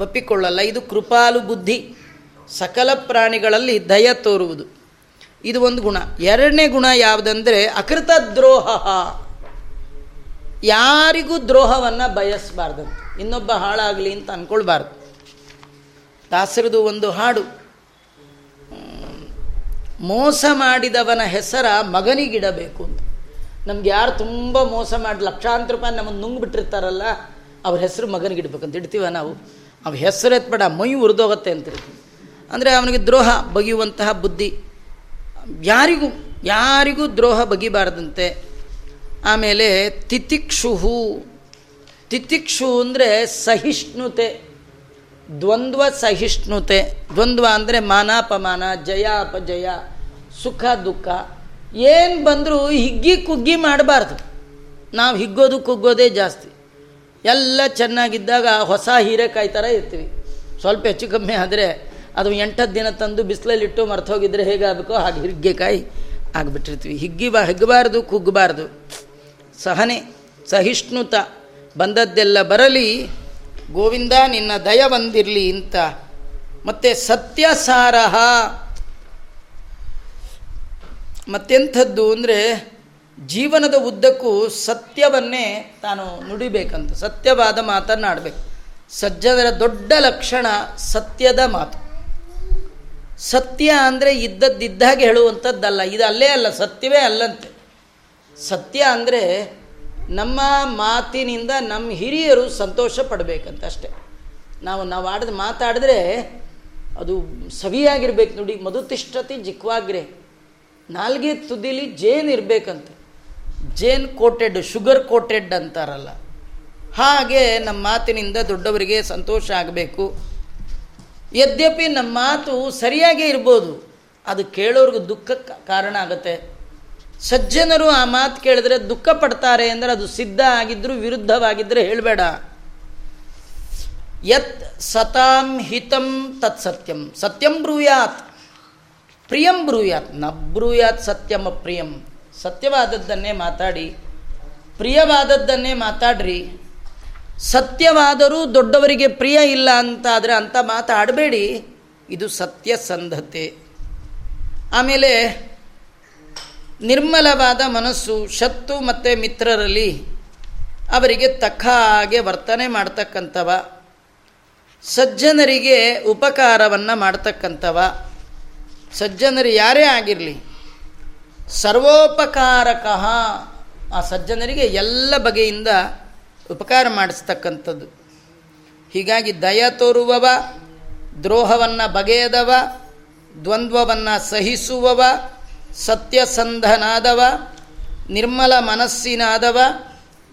ಒಪ್ಪಿಕೊಳ್ಳಲ್ಲ. ಇದು ಕೃಪಾಲು ಬುದ್ಧಿ. ಸಕಲ ಪ್ರಾಣಿಗಳಲ್ಲಿ ದಯ ತೋರುವುದು. ಇದು ಒಂದು ಗುಣ. ಎರಡನೇ ಗುಣ ಯಾವುದಂದರೆ ಅಕೃತ ದ್ರೋಹ ಯಾರಿಗೂ ದ್ರೋಹವನ್ನು ಬಯಸಬಾರ್ದಂತ ಇನ್ನೊಬ್ಬ ಹಾಳಾಗಲಿ ಅಂತ ಅಂದ್ಕೊಳ್ಬಾರ್ದು ದಾಸರದು ಒಂದು ಹಾಡು. ಮೋಸ ಮಾಡಿದವನ ಹೆಸರ ಮಗನಿಗಿಡಬೇಕು ಅಂತ. ನಮ್ಗೆ ಯಾರು ತುಂಬ ಮೋಸ ಮಾಡಿ ಲಕ್ಷಾಂತರ ರೂಪಾಯಿ ನಮ್ಮನ್ನು ನುಂಗ್ಬಿಟ್ಟಿರ್ತಾರಲ್ಲ, ಅವ್ರ ಹೆಸರು ಮಗನಿಗಿಡ್ಬೇಕಂತ ಇಡ್ತೀವ ನಾವು. ಅವ್ರ ಹೆಸರು ಎತ್ಬೇಡ, ಮೈ ಉರಿದೋಗತ್ತೆ ಅಂತಿರ್ತೀವಿ. ಅಂದರೆ ಅವನಿಗೆ ದ್ರೋಹ, ಬಗೆಯುವಂತಹ ಬುದ್ಧಿ. ಯಾರಿಗೂ ಯಾರಿಗೂ ದ್ರೋಹ ಬಗಿಬಾರ್ದಂತೆ. ಆಮೇಲೆ ತಿತಿಕ್ಷುಹು. ತಿತಿಕ್ಷು ಅಂದರೆ ಸಹಿಷ್ಣುತೆ. ದ್ವಂದ್ವ ಸಹಿಷ್ಣುತೆ. ದ್ವಂದ್ವ ಅಂದರೆ ಮಾನಾಪಮಾನ ಜಯ ಅಪಜಯ ಸುಖ, ದುಃಖ. ಏನು ಬಂದರೂ ಹಿಗ್ಗಿ ಕುಗ್ಗಿ ಮಾಡಬಾರ್ದು. ನಾವು ಹಿಗ್ಗೋದು ಕುಗ್ಗೋದೇ ಜಾಸ್ತಿ. ಎಲ್ಲ ಚೆನ್ನಾಗಿದ್ದಾಗ ಹೊಸ ಹೀರೆಕಾಯಿ ಥರ ಇರ್ತೀವಿ. ಸ್ವಲ್ಪ ಹೆಚ್ಚು ಕಮ್ಮಿ ಆದರೆ ಅದು ಎಂಟತ್ತು ದಿನ ತಂದು ಬಿಸಿಲಲ್ಲಿಟ್ಟು ಮರ್ತೋಗಿದ್ರೆ ಹೇಗಾಗಬೇಕೋ? ಹಾಗೆ ಹಿಗ್ಗೆಕಾಯಿ ಆಗಿಬಿಟ್ಟಿರ್ತೀವಿ. ಹಿಗ್ಗಿ ಬಾ, ಹಿಗ್ಗಬಾರ್ದು, ಕುಗ್ಗಬಾರ್ದು. ಸಹನೆ, ಸಹಿಷ್ಣುತ ಬಂದದ್ದೆಲ್ಲ ಬರಲಿ. ಗೋವಿಂದ, ನಿನ್ನ ದಯ ಬಂದಿರಲಿ ಅಂತ. ಮತ್ತು ಸತ್ಯಸಾರಹ. ಮತ್ತೆಂಥದ್ದು ಅಂದರೆ ಜೀವನದ ಉದ್ದಕ್ಕೂ ಸತ್ಯವನ್ನೇ ತಾನು ನುಡಿಬೇಕಂತ. ಸತ್ಯವಾದ ಮಾತನ್ನಾಡಬೇಕು. ಸಜ್ಜನರ ದೊಡ್ಡ ಲಕ್ಷಣ ಸತ್ಯದ ಮಾತು. ಸತ್ಯ ಅಂದರೆ ಇದ್ದದ್ದಿದ್ದಾಗೆ ಹೇಳುವಂಥದ್ದಲ್ಲ, ಇದು ಅಲ್ಲೇ ಅಲ್ಲ, ಸತ್ಯವೇ ಅಲ್ಲಂತೆ. ಸತ್ಯ ಅಂದರೆ ನಮ್ಮ ಮಾತಿನಿಂದ ನಮ್ಮ ಹಿರಿಯರು ಸಂತೋಷ ಪಡಬೇಕಂತ ಅಷ್ಟೆ. ನಾವು ನಾವು ಆಡಿದ, ಮಾತಾಡಿದ್ರೆ ಅದು ಸವಿಯಾಗಿರ್ಬೇಕು ನೋಡಿ, ಮಧುತಿಷ್ಠತಿ ಜಿಕ್ವಾಗ್ರೆ, ನಾಲ್ಗೆ ತುದಿಲಿ ಜೇನ್ ಇರಬೇಕಂತೆ. ಜೇನ್ ಕೋಟೆಡ್, ಶುಗರ್ ಕೋಟೆಡ್ ಅಂತಾರಲ್ಲ. ಹಾಗೆ ನಮ್ಮ ಮಾತಿನಿಂದ ದೊಡ್ಡವರಿಗೆ ಸಂತೋಷ ಆಗಬೇಕು. ಯದ್ಯಪಿ ನಮ್ಮ ಮಾತು ಸರಿಯಾಗೇ ಇರ್ಬೋದು. ಅದು ಕೇಳೋರ್ಗೆ ದುಃಖಕ್ಕೆ ಕಾರಣ ಆಗುತ್ತೆ. ಸಜ್ಜನರು ಆ ಮಾತು ಕೇಳಿದ್ರೆ ದುಃಖ ಪಡ್ತಾರೆ ಅಂದರೆ ಅದು ಸಿದ್ಧ ಆಗಿದ್ರು ವಿರುದ್ಧವಾಗಿದ್ದರೆ ಹೇಳಬೇಡ. ಯತ್ ಸತಾಂ ಹಿತಂ ತತ್ ಸತ್ಯಂ. ಸತ್ಯಂ ಬ್ರೂಯಾತ್. ಪ್ರಿಯಂ ಬ್ರೂಯಾತ್. ನ ಬ್ರೂಯಾತ್ ಸತ್ಯಂ ಅಪ್ರಿಯಂ ಸತ್ಯವಾದದ್ದನ್ನೇ ಮಾತಾಡಿ. ಪ್ರಿಯವಾದದ್ದನ್ನೇ ಮಾತಾಡ್ರಿ. ಸತ್ಯವಾದರೂ ದೊಡ್ಡವರಿಗೆ ಪ್ರಿಯ ಇಲ್ಲ ಅಂತಾದರೆ ಅಂಥ ಮಾತಾಡಬೇಡಿ. ಇದು ಸತ್ಯಸಂಧತೆ ಆಮೇಲೆ ನಿರ್ಮಲವಾದ ಮನಸ್ಸು, ಶತ್ರು ಮತ್ತು ಮಿತ್ರರಲ್ಲಿ ಅವರಿಗೆ ತಕ್ಕ ಹಾಗೆ ವರ್ತನೆ ಮಾಡ್ತಕ್ಕಂಥವ, ಸಜ್ಜನರಿಗೆ ಉಪಕಾರವನ್ನು ಮಾಡ್ತಕ್ಕಂಥವ, ಸಜ್ಜನರು ಯಾರೇ ಆಗಿರಲಿ, ಸರ್ವೋಪಕಾರಕಃ ಆ ಸಜ್ಜನರಿಗೆ ಎಲ್ಲ ಬಗೆಯಿಂದ ಉಪಕಾರ ಮಾಡಿಸ್ತಕ್ಕಂಥದ್ದು. ಹೀಗಾಗಿ ದಯ ತೋರುವವ, ದ್ರೋಹವನ್ನು ಬಗೆಯದವ, ದ್ವಂದ್ವವನ್ನು ಸಹಿಸುವವ, ಸತ್ಯಸಂಧನಾದವ, ನಿರ್ಮಲ ಮನಸ್ಸಿನಾದವ,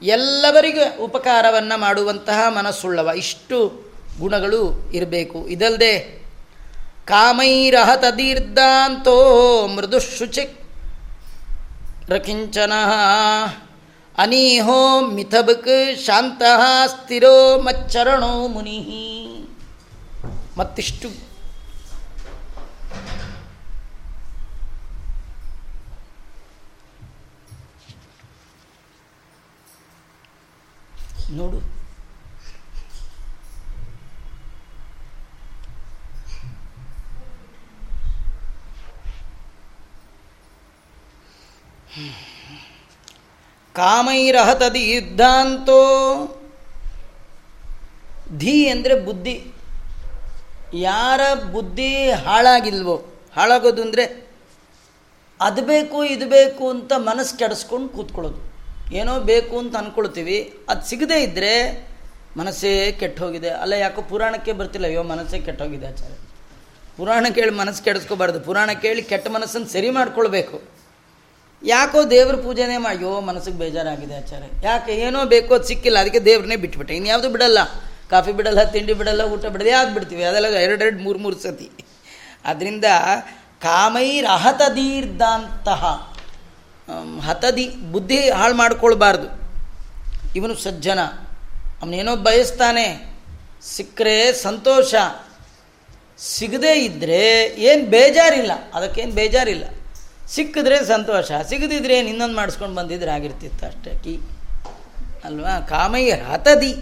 ಎಲ್ಲವರಿಗೂ ಉಪಕಾರವನ್ನು ಮಾಡುವಂತಹ ಮನಸ್ಸುಳ್ಳವ. ಇಷ್ಟು ಗುಣಗಳು ಇರಬೇಕು. ಇದಲ್ಲದೆ ಕಾಮೈರಹತದೀರ್ಧಾಂತೋ ಮೃದು ಶುಚಿ ರಕಿಂಚನ ಅನೀಹೋ ಮಿಥಬಕ್ ಶಾಂತಃ ಸ್ಥಿರೋ ಮಚ್ಚರಣೋ ಮುನಿ ಮತ್ತಿಷ್ಟು ನೋಡು. ಕಾಮೈರಹತದಿ ಯುದ್ಧಾಂತೋ ಧೀ ಅಂದರೆ ಬುದ್ಧಿ. ಯಾರ ಬುದ್ಧಿ ಹಾಳಾಗಿಲ್ವೋ, ಹಾಳಾಗೋದು ಅಂದರೆ ಅದು ಬೇಕು, ಇದು ಬೇಕು ಅಂತ ಮನಸ್ಸು ಕೆಡಿಸ್ಕೊಂಡು ಕೂತ್ಕೊಳ್ಳೋದು. ಏನೋ ಬೇಕು ಅಂತ ಅಂದ್ಕೊಳ್ತೀವಿ ಅದು ಸಿಗದೇ ಇದ್ದರೆ ಮನಸ್ಸೇ ಕೆಟ್ಟೋಗಿದೆ. ಅಲ್ಲ, ಯಾಕೋ ಪುರಾಣಕ್ಕೆ ಬರ್ತಿಲ್ಲ. ಅಯ್ಯೋ, ಮನಸ್ಸೇ ಕೆಟ್ಟೋಗಿದೆ ಆಚಾರ್ಯ. ಪುರಾಣ ಕೇಳಿ ಮನಸ್ಸು ಕೆಡಿಸ್ಕೋಬಾರ್ದು. ಪುರಾಣ ಕೇಳಿ ಕೆಟ್ಟ ಮನಸ್ಸನ್ನು ಸರಿ ಮಾಡ್ಕೊಳ್ಬೇಕು. ಯಾಕೋ ದೇವ್ರ ಪೂಜೆನೇ ಅಯ್ಯೋ ಮನಸ್ಸಿಗೆ ಬೇಜಾರಾಗಿದೆ ಆಚಾರ್ಯ. ಯಾಕೆ ಏನೋ ಬೇಕೋ ಅದು ಸಿಕ್ಕಿಲ್ಲ, ಅದಕ್ಕೆ ದೇವ್ರನ್ನೇ ಬಿಟ್ಬಿಟ್ಟೆ. ಇನ್ಯಾವುದು ಬಿಡಲ್ಲ. ಕಾಫಿ ಬಿಡಲ್ಲ, ತಿಂಡಿ ಬಿಡಲ್ಲ, ಊಟ ಬಿಡದೆ ಯಾವ್ದು ಬಿಡ್ತೀವಿ? ಅದೆಲ್ಲ ಎರಡೆರಡು ಮೂರು ಮೂರು ಸತಿ. ಅದರಿಂದ ಕಾಮೈರಹತದೀರ್ದಂತಹ ಹತದಿ, ಬುದ್ಧಿ ಹಾಳು ಮಾಡ್ಕೊಳ್ಬಾರ್ದು. ಇವನು ಸಜ್ಜನ. ಅವನೇನೋ ಬಯಸ್ತಾನೆ. ಸಿಕ್ಕರೆ ಸಂತೋಷ. ಸಿಗದೇ ಇದ್ದರೆ ಏನು ಬೇಜಾರಿಲ್ಲ. ಅದಕ್ಕೇನು ಬೇಜಾರಿಲ್ಲ. ಸಿಕ್ಕಿದ್ರೆ ಸಂತೋಷ, ಸಿಗದಿದ್ರೆ ಇನ್ನೊಂದು ಮಾಡಿಸ್ಕೊಂಡು ಬಂದಿದ್ರೆ ಆಗಿರ್ತಿತ್ತು ಅಷ್ಟೇ ಅಕಿ ಅಲ್ವಾ? ಕಾಮಯ್ಯ ಹತದಿ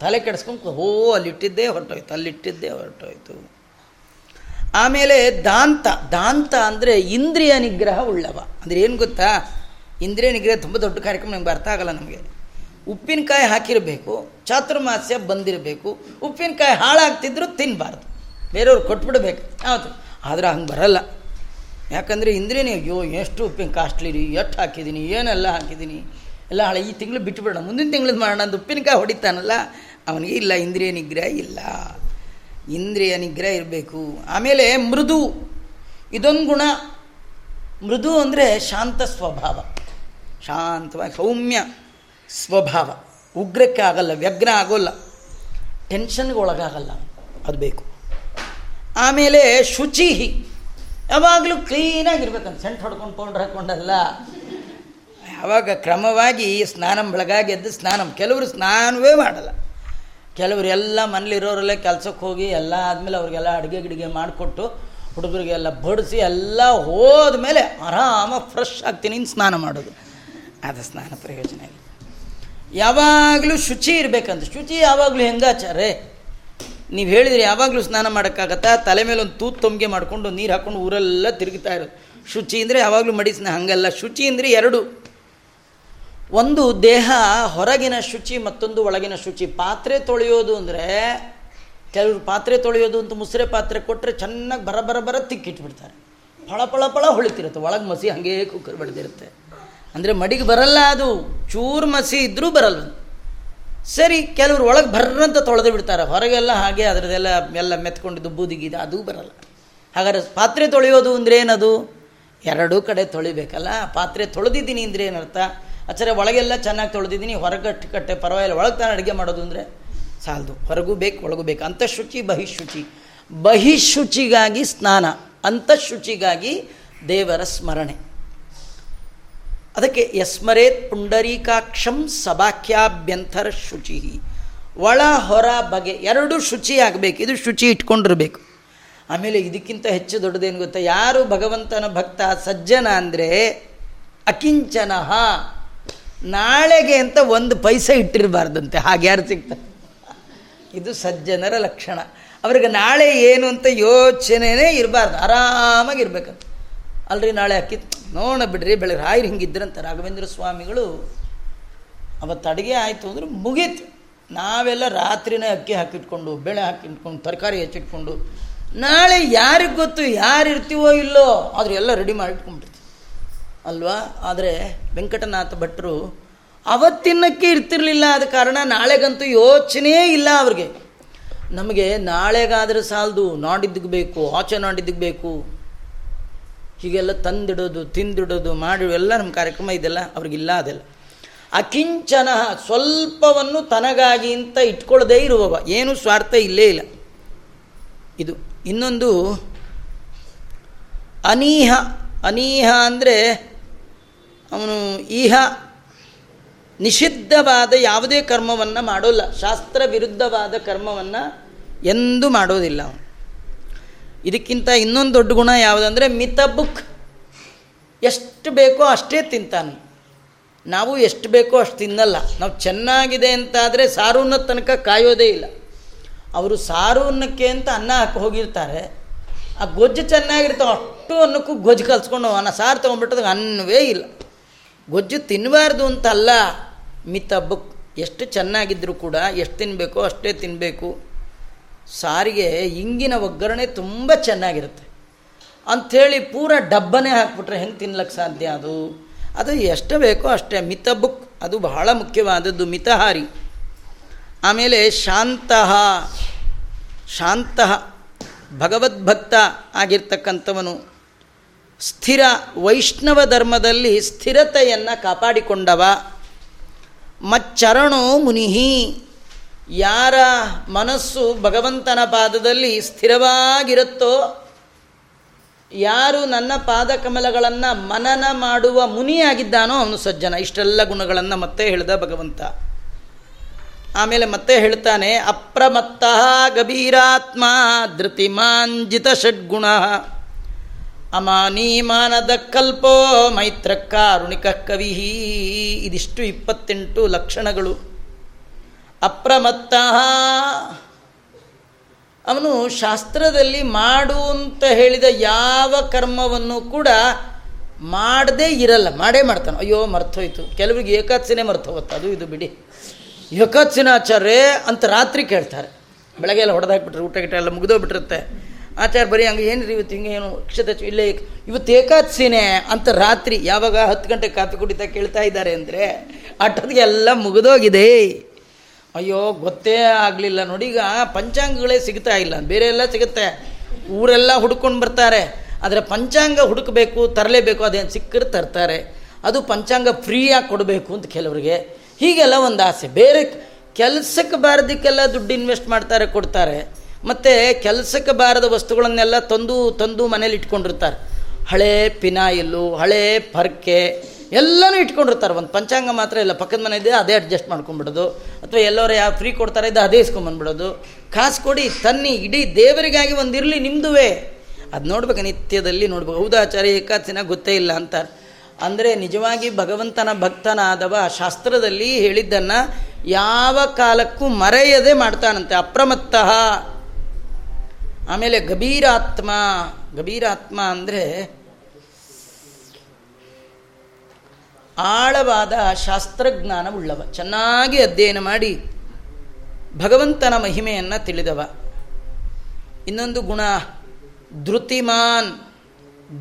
ತಲೆ ಕೆಡಿಸ್ಕೊಂಡು ಹೋ, ಅಲ್ಲಿಟ್ಟಿದ್ದೇ ಹೊರಟೋಯ್ತು ಅಲ್ಲಿಟ್ಟಿದ್ದೇ ಹೊರಟೋಯ್ತು. ಆಮೇಲೆ ದಾಂತ. ದಾಂತ ಅಂದರೆ ಇಂದ್ರಿಯ ನಿಗ್ರಹ ಉಳ್ಳವ. ಅಂದರೆ ಏನು ಗೊತ್ತಾ? ಇಂದ್ರಿಯ ನಿಗ್ರಹ ತುಂಬ ದೊಡ್ಡ ಕಾರ್ಯಕ್ರಮ ನಿಮ್ಗೆ ಅರ್ಥ ಆಗಲ್ಲ ನಮಗೆ. ಉಪ್ಪಿನಕಾಯಿ ಹಾಕಿರಬೇಕು, ಚಾತುರ್ಮಾಸ್ಯ ಬಂದಿರಬೇಕು, ಉಪ್ಪಿನಕಾಯಿ ಹಾಳಾಗ್ತಿದ್ರು ತಿನ್ನಬಾರ್ದು ಬೇರೆಯವ್ರು ಕೊಟ್ಬಿಡ್ಬೇಕು. ಹೌದು. ಆದರೆ ಹಂಗೆ ಬರಲ್ಲ. ಯಾಕಂದರೆ ಇಂದ್ರೇನೆ ಅಯ್ಯೋ, ಎಷ್ಟು ಉಪ್ಪಿನ ಕಾಸ್ಟ್ಲಿ ರೀ, ಎಷ್ಟು ಹಾಕಿದ್ದೀನಿ, ಏನೆಲ್ಲ ಹಾಕಿದ್ದೀನಿ? ಎಲ್ಲ ಹಳೆ, ಈ ತಿಂಗಳು ಬಿಟ್ಟುಬಿಡೋಣ ಮುಂದಿನ ತಿಂಗಳದ್ದು ಮಾಡೋಣ ಅಂತ ಉಪ್ಪಿನಕಾಯಿ ಹೊಡಿತಾನಲ್ಲ, ಅವನಿಗೆ ಇಲ್ಲ, ಇಂದ್ರಿಯ ನಿಗ್ರಹ ಇಲ್ಲ. ಇಂದ್ರಿಯ ನಿಗ್ರಹ ಇರಬೇಕು. ಆಮೇಲೆ ಮೃದು, ಇದೊಂದು ಗುಣ. ಮೃದು ಅಂದರೆ ಶಾಂತ ಸ್ವಭಾವ. ಶಾಂತವಾಗಿ, ಸೌಮ್ಯ ಸ್ವಭಾವ. ಉಗ್ರಕ್ಕೆ ಆಗಲ್ಲ, ವ್ಯಗ್ರ ಆಗೋಲ್ಲ. ಟೆನ್ಷನ್ಗೆ ಒಳಗಾಗಲ್ಲ, ಅದು ಬೇಕು. ಆಮೇಲೆ ಶುಚಿ ಯಾವಾಗಲೂ ಕ್ಲೀನಾಗಿರ್ಬೇಕಂತ ಸೆಂಟ್ ಹೊಡ್ಕೊಂಡು ಪೌಡ್ರ್ ಹಾಕ್ಕೊಂಡಲ್ಲ ಯಾವಾಗ ಕ್ರಮವಾಗಿ ಸ್ನಾನ ಬೆಳಗಾಗಿ ಎದ್ದು ಸ್ನಾನ, ಕೆಲವರು ಸ್ನಾನವೇ ಮಾಡಲ್ಲ. ಕೆಲವರು ಎಲ್ಲ ಮನೇಲಿರೋರಲ್ಲೇ ಕೆಲಸಕ್ಕೆ ಹೋಗಿ ಎಲ್ಲ ಆದಮೇಲೆ ಅವ್ರಿಗೆಲ್ಲ ಅಡುಗೆ ಗಿಡಿಗೆ ಮಾಡಿಕೊಟ್ಟು ಹುಡುಗರಿಗೆಲ್ಲ ಬಡಿಸಿ ಎಲ್ಲ ಹೋದ ಮೇಲೆ ಆರಾಮ ಫ್ರೆಶ್ ಆಗ್ತೀನಿ ಸ್ನಾನ ಮಾಡೋದು. ಅದು ಸ್ನಾನ ಪ್ರಯೋಜನ ಇಲ್ಲ. ಯಾವಾಗಲೂ ಶುಚಿ ಇರಬೇಕಂತ. ಶುಚಿ ಯಾವಾಗಲೂ ಹೆಂಗಾಚಾರೇ? ನೀವು ಹೇಳಿದರೆ ಯಾವಾಗಲೂ ಸ್ನಾನ ಮಾಡೋಕ್ಕಾಗತ್ತಾ? ತಲೆ ಮೇಲೆ ಒಂದು ತೂತು ತೊಂಬಿಗೆ ಮಾಡಿಕೊಂಡು ನೀರು ಹಾಕ್ಕೊಂಡು ಊರೆಲ್ಲ ತಿರುಗ್ತಾ ಇರೋದು. ಶುಚಿ ಅಂದರೆ ಯಾವಾಗಲೂ ಮಡಿ ಸ್ನಾನ, ಹಾಗಲ್ಲ. ಶುಚಿ ಅಂದರೆ ಎರಡು. ಒಂದು ದೇಹ ಹೊರಗಿನ ಶುಚಿ, ಮತ್ತೊಂದು ಒಳಗಿನ ಶುಚಿ. ಪಾತ್ರೆ ತೊಳೆಯೋದು ಅಂದರೆ ಕೆಲವರು ಪಾತ್ರೆ ತೊಳೆಯೋದು ಅಂತ ಮುಸ್ರೆ ಪಾತ್ರೆ ಕೊಟ್ಟರೆ ಚೆನ್ನಾಗಿ ಬರ ಬರ ಬರ ತಿಕ್ಕಿಟ್ಬಿಡ್ತಾರೆ. ಫಳ ಫಳ ಫಳ ಹೊಳಿತಿರುತ್ತೆ. ಒಳಗೆ ಮಸಿ ಹಾಗೇ ಕುಕ್ಕರ್ ಬಡ್ದಿರುತ್ತೆ. ಅಂದರೆ ಮಡಿಗೆ ಬರಲ್ಲ ಅದು. ಚೂರು ಮಸಿ ಇದ್ದರೂ ಬರಲ್ಲ. ಸರಿ, ಕೆಲವರು ಒಳಗೆ ಬರ್ರಂತ ತೊಳೆದು ಬಿಡ್ತಾರೆ. ಹೊರಗೆಲ್ಲ ಹಾಗೆ ಅದರದೆಲ್ಲ ಎಲ್ಲ ಮೆತ್ಕೊಂಡಿದ್ದು ಬೂದಿಗಿದೆ ಅದು ಬರಲ್ಲ. ಹಾಗಾದ್ರೆ ಪಾತ್ರೆ ತೊಳೆಯೋದು ಅಂದರೆ ಏನದು? ಎರಡೂ ಕಡೆ ತೊಳಿಬೇಕಲ್ಲ. ಪಾತ್ರೆ ತೊಳೆದಿದ್ದೀನಿ ಅಂದರೆ ಏನರ್ಥ? ಆಚಾರೆ ಒಳಗೆಲ್ಲ ಚೆನ್ನಾಗಿ ತೊಳೆದಿದ್ದೀನಿ, ಹೊರಗಟ್ಟು ಕಟ್ಟೆ ಪರವಾಗಿಲ್ಲ. ಒಳಗೆ ತಾನೆ ಅಡುಗೆ ಮಾಡೋದು ಅಂದರೆ ಸಾಲದು. ಹೊರಗೂ ಬೇಕು, ಒಳಗೂ ಬೇಕು. ಅಂತಃಶುಚಿ, ಬಹಿಶುಚಿ. ಬಹಿಶುಚಿಗಾಗಿ ಸ್ನಾನ, ಅಂತಃಶುಚಿಗಾಗಿ ದೇವರ ಸ್ಮರಣೆ. ಅದಕ್ಕೆ ಯಸ್ಮರೇತ್ ಪುಂಡರೀಕಾಕ್ಷಂ ಸಭಾಖ್ಯಾಭ್ಯಂತರ ಶುಚಿ. ಒಳ, ಹೊರ, ಬಗೆ ಎರಡೂ ಶುಚಿಯಾಗಬೇಕು ಇದು ಶುಚಿ ಇಟ್ಕೊಂಡಿರಬೇಕು. ಆಮೇಲೆ ಇದಕ್ಕಿಂತ ಹೆಚ್ಚು ದೊಡ್ಡದೇನು ಗೊತ್ತಾ? ಯಾರು ಭಗವಂತನ ಭಕ್ತ, ಸಜ್ಜನ ಅಂದರೆ ಅಕಿಂಚನಃ ನಾಳೆಗೆ ಅಂತ ಒಂದು ಪೈಸೆ ಇಟ್ಟಿರಬಾರ್ದಂತೆ. ಹಾಗೆ ಯಾರು ಸಿಗ್ತಾರೆ? ಇದು ಸಜ್ಜನರ ಲಕ್ಷಣ. ಅವ್ರಿಗೆ ನಾಳೆ ಏನು ಅಂತ ಯೋಚನೆನೇ ಇರಬಾರ್ದು. ಆರಾಮಾಗಿರ್ಬೇಕಂತ ಅಲ್ರಿ ನಾಳೆ ಅಕ್ಕಿ ನೋಡ ಬಿಡ್ರಿ, ಬೆಳಗ್ಗೆ ರಾಯರು ಹಿಂಗಿದ್ರಂತ ರಾಘವೇಂದ್ರ ಸ್ವಾಮಿಗಳು. ಅವತ್ತು ಅಡುಗೆ ಆಯಿತು ಅಂದ್ರೆ ಮುಗೀತು. ನಾವೆಲ್ಲ ರಾತ್ರಿನೇ ಅಕ್ಕಿ ಹಾಕಿಟ್ಕೊಂಡು, ಬೆಳೆ ಹಾಕಿಟ್ಕೊಂಡು, ತರಕಾರಿ ಹೆಚ್ಚಿಟ್ಕೊಂಡು, ನಾಳೆ ಯಾರಿಗೆ ಗೊತ್ತು ಯಾರು ಇರ್ತೀವೋ ಇಲ್ಲೋ, ಆದರೆ ಎಲ್ಲ ರೆಡಿ ಮಾಡಿಟ್ಕೊಂಡ್ಬಿಡ್ತೀವಿ. ಅಲ್ವಾ? ಆದರೆ ವೆಂಕಟನಾಥ ಭಟ್ರು ಅವತ್ತಿನಕ್ಕೆ ಇರ್ತಿರ್ಲಿಲ್ಲ ಆದ ಕಾರಣ ನಾಳೆಗಂತೂ ಯೋಚನೆಯೇ ಇಲ್ಲ ಅವ್ರಿಗೆ. ನಮಗೆ ನಾಳೆಗಾದರೆ ಸಾಲದು ನಾಡಿದ್ದಕ್ಕೆ ಬೇಕು, ಆಚೆ ನಾಡಿದ್ದಕ್ಕೆ ಬೇಕು. ಹೀಗೆಲ್ಲ ತಂದಿಡೋದು, ತಿಂದಿಡೋದು ಮಾಡಿ ಎಲ್ಲ ನಮ್ಮ ಕಾರ್ಯಕ್ರಮ ಇದೆಲ್ಲ, ಅವ್ರಿಗಿಲ್ಲ ಅದೆಲ್ಲ. ಅಕಿಂಚನ ಸ್ವಲ್ಪವನ್ನು ತನಗಾಗಿ ಅಂತ ಇಟ್ಕೊಳ್ಳದೇ ಇರುವವ, ಏನು ಸ್ವಾರ್ಥ ಇಲ್ಲೇ ಇಲ್ಲ. ಇದು ಇನ್ನೊಂದು ಅನೀಹ ಅನೀಹ ಅಂದರೆ ಅವನು ಈಹ ನಿಷಿದ್ಧವಾದ ಯಾವುದೇ ಕರ್ಮವನ್ನು ಮಾಡೋಲ್ಲ, ಶಾಸ್ತ್ರ ವಿರುದ್ಧವಾದ ಕರ್ಮವನ್ನು ಎಂದೂ ಮಾಡೋದಿಲ್ಲ ಅವನು. ಇದಕ್ಕಿಂತ ಇನ್ನೊಂದು ದೊಡ್ಡ ಗುಣ ಯಾವುದಂದರೆ, ಮಿತ ಬುಕ್. ಎಷ್ಟು ಬೇಕೋ ಅಷ್ಟೇ ತಿಂತಾನೆ. ನಾವು ಎಷ್ಟು ಬೇಕೋ ಅಷ್ಟು ತಿನ್ನಲ್ಲ. ನಾವು ಚೆನ್ನಾಗಿದೆ ಅಂತಾದರೆ ಸಾರೂನ ತನಕ ಕಾಯೋದೇ ಇಲ್ಲ. ಅವರು ಸಾರೂನ್ನಕ್ಕೆ ಅಂತ ಅನ್ನ ಹಾಕಿ ಹೋಗಿರ್ತಾರೆ. ಆ ಗೊಜ್ಜು ಚೆನ್ನಾಗಿರ್ತಾವೆ, ಅಷ್ಟು ಅನ್ನಕ್ಕೂ ಗೊಜ್ಜು ಕಲ್ಸ್ಕೊಂಡು ಅನ್ನ ಸಾರು ತೊಗೊಂಡ್ಬಿಟ್ಟದಾಗ ಅನ್ನವೇ ಇಲ್ಲ. ಗೊಜ್ಜು ತಿನ್ನಬಾರ್ದು ಅಂತ ಅಲ್ಲ ಮಿತ ಬುಕ್. ಎಷ್ಟು ಚೆನ್ನಾಗಿದ್ದರೂ ಕೂಡ, ಎಷ್ಟು ತಿನ್ನಬೇಕೋ ಅಷ್ಟೇ ತಿನ್ನಬೇಕು ಸಾರಿಗೆ ಇಂಗಿನ ಒಗ್ಗರಣೆ ತುಂಬ ಚೆನ್ನಾಗಿರುತ್ತೆ. ಅಂಥೇಳಿ ಪೂರ ಡಬ್ಬನೇ ಹಾಕ್ಬಿಟ್ರೆ ಹೆಂಗೆ ತಿನ್ಲಕ್ಕೆ ಸಾಧ್ಯ ಅದು? ಅದು ಎಷ್ಟು ಬೇಕೋ ಅಷ್ಟೇ. ಮಿತ ಬುಕ್. ಅದು ಬಹಳ ಮುಖ್ಯವಾದದ್ದು, ಮಿತಹಾರಿ. ಆಮೇಲೆ ಶಾಂತಃ. ಶಾಂತಃ. ಭಗವದ್ಭಕ್ತ ಆಗಿರ್ತಕ್ಕಂಥವನು ಸ್ಥಿರ ವೈಷ್ಣವ ಧರ್ಮದಲ್ಲಿ ಸ್ಥಿರತೆಯನ್ನು ಕಾಪಾಡಿಕೊಂಡವ. ಮಚ್ಚರಣೋ ಮುನಿಹಿ. ಯಾರ ಮನಸ್ಸು ಭಗವಂತನ ಪಾದದಲ್ಲಿ ಸ್ಥಿರವಾಗಿರುತ್ತೋ, ಯಾರು ನನ್ನ ಪಾದಕಮಲಗಳನ್ನು ಮನನ ಮಾಡುವ ಮುನಿಯಾಗಿದ್ದಾನೋ ಅವನು ಸಜ್ಜನ. ಇಷ್ಟೆಲ್ಲ ಗುಣಗಳನ್ನು ಮತ್ತೆ ಹೇಳಿದ ಭಗವಂತ. ಆಮೇಲೆ ಮತ್ತೆ ಹೇಳ್ತಾನೆ, ಅಪ್ರಮತ್ತ ಗಭೀರಾತ್ಮ ಧೃತಿಮಾಂಜಿತ ಷಡ್ಗುಣ. ಅಮಾನೀಮಾನದ ಕಲ್ಪೋ ಮೈತ್ರ ಕಾರುಣಿಕ ಕವಿ ಇದಿಷ್ಟು ಇಪ್ಪತ್ತೆಂಟು ಲಕ್ಷಣಗಳು. ಅಪ್ರಮತ್ತ. ಅವನು ಶಾಸ್ತ್ರದಲ್ಲಿ ಮಾಡು ಅಂತ ಹೇಳಿದ ಯಾವ ಕರ್ಮವನ್ನು ಕೂಡ ಮಾಡದೇ ಇರಲ್ಲ, ಮಾಡೇ ಮಾಡ್ತಾನೆ. ಅಯ್ಯೋ, ಮರ್ತೋಯ್ತು. ಕೆಲವರಿಗೆ ಏಕಾದಶಿನೇ ಮರ್ತೋಗುತ್ತೆ. ಅದು ಇದು ಬಿಡಿ. ಏಕಾದಶಿನ ಆಚಾರ್ಯ ಅಂತ ರಾತ್ರಿ ಕೇಳ್ತಾರೆ. ಬೆಳಗ್ಗೆ ಎಲ್ಲ ಹೊಡೆದಾಕ್ಬಿಟ್ರೆ ಊಟ ಗಿಟ ಎಲ್ಲ ಮುಗಿದೋಗ್ಬಿಟ್ಟಿರುತ್ತೆ. ಆಚಾರ್ಯ ಬರೀ ಹಂಗೆ ಏನು ಇವತ್ತು ಹಿಂಗೆ ಏನು ಕ್ಷತ ಇಲ್ಲೇ ಇವತ್ತು ಏಕಾದಶಿನೇ ಅಂತ ರಾತ್ರಿ ಯಾವಾಗ ಹತ್ತು ಗಂಟೆ ಕಾಫಿ ಕುಡಿತಾ ಕೇಳ್ತಾ ಇದ್ದಾರೆ ಅಂದರೆ ಅಟ್ಟದಿಗೆ ಎಲ್ಲ ಮುಗಿದೋಗಿದೆ. ಅಯ್ಯೋ, ಗೊತ್ತೇ ಆಗಲಿಲ್ಲ ನೋಡಿ, ಈಗ ಪಂಚಾಂಗಗಳೇ ಸಿಗ್ತಾ ಇಲ್ಲ. ಬೇರೆ ಎಲ್ಲ ಸಿಗುತ್ತೆ. ಊರೆಲ್ಲ ಹುಡ್ಕೊಂಡು ಬರ್ತಾರೆ. ಆದರೆ ಪಂಚಾಂಗ ಹುಡುಕಬೇಕು, ತರಲೇಬೇಕು ಅದೇನು ಸಿಕ್ಕರೆ ತರ್ತಾರೆ. ಅದು ಪಂಚಾಂಗ ಫ್ರೀಯಾಗಿ ಕೊಡಬೇಕು ಅಂತ ಕೆಲವರಿಗೆ. ಹೀಗೆಲ್ಲ ಒಂದು ಆಸೆ. ಬೇರೆ ಕೆಲಸಕ್ಕೆ ಬಾರದಕ್ಕೆಲ್ಲ ದುಡ್ಡು ಇನ್ವೆಸ್ಟ್ ಮಾಡ್ತಾರೆ, ಕೊಡ್ತಾರೆ. ಮತ್ತು ಕೆಲಸಕ್ಕೆ ಬಾರದ ವಸ್ತುಗಳನ್ನೆಲ್ಲ ತಂದು ತಂದು ಮನೇಲಿ ಇಟ್ಕೊಂಡಿರ್ತಾರೆ. ಹಳೇ ಪಿನಾಯಿಲು, ಹಳೇ ಪರ್ಕೆ ಎಲ್ಲನೂ ಇಟ್ಕೊಂಡಿರ್ತಾರೆ. ಒಂದು ಪಂಚಾಂಗ ಮಾತ್ರ ಇಲ್ಲ. ಪಕ್ಕದ ಮನೆ ಇದೆ ಅದೇ ಅಡ್ಜಸ್ಟ್ ಮಾಡ್ಕೊಂಡ್ಬಿಡೋದು. ಅಥವಾ ಎಲ್ಲರೂ ಯಾವ ಫ್ರೀ ಕೊಡ್ತಾರೆ ಇದು ಅದೇ ಇಸ್ಕೊಂಬಂದ್ಬಿಡೋದು ಕಾಸು ಕೊಡಿ, ತನ್ನಿ, ಇಡೀ ದೇವರಿಗಾಗಿ ಒಂದಿರಲಿ ನಿಮ್ಮದುವೇ ಅದು ನೋಡ್ಬೇಕು, ನಿತ್ಯದಲ್ಲಿ ನೋಡ್ಬೇಕು. ಹೌದಾಚಾರ್ಯ ಏಕಾದಶಿನ ಗೊತ್ತೇ ಇಲ್ಲ ಅಂತ ಅಂದರೆ ನಿಜವಾಗಿ ಭಗವಂತನ ಭಕ್ತನಾದವ ಶಾಸ್ತ್ರದಲ್ಲಿ ಹೇಳಿದ್ದನ್ನು ಯಾವ ಕಾಲಕ್ಕೂ ಮರೆಯದೆ ಮಾಡ್ತಾನಂತೆ. ಅಪ್ರಮತ್ತ. ಆಮೇಲೆ ಗಭೀರಾತ್ಮ. ಗಭೀರಾತ್ಮ ಅಂದರೆ ಆಳವಾದ ಶಾಸ್ತ್ರಜ್ಞಾನವುಳ್ಳವ. ಚೆನ್ನಾಗಿ ಅಧ್ಯಯನ ಮಾಡಿ ಭಗವಂತನ ಮಹಿಮೆಯನ್ನು ತಿಳಿದವ. ಇನ್ನೊಂದು ಗುಣ, ಧೃತಿಮಾನ್.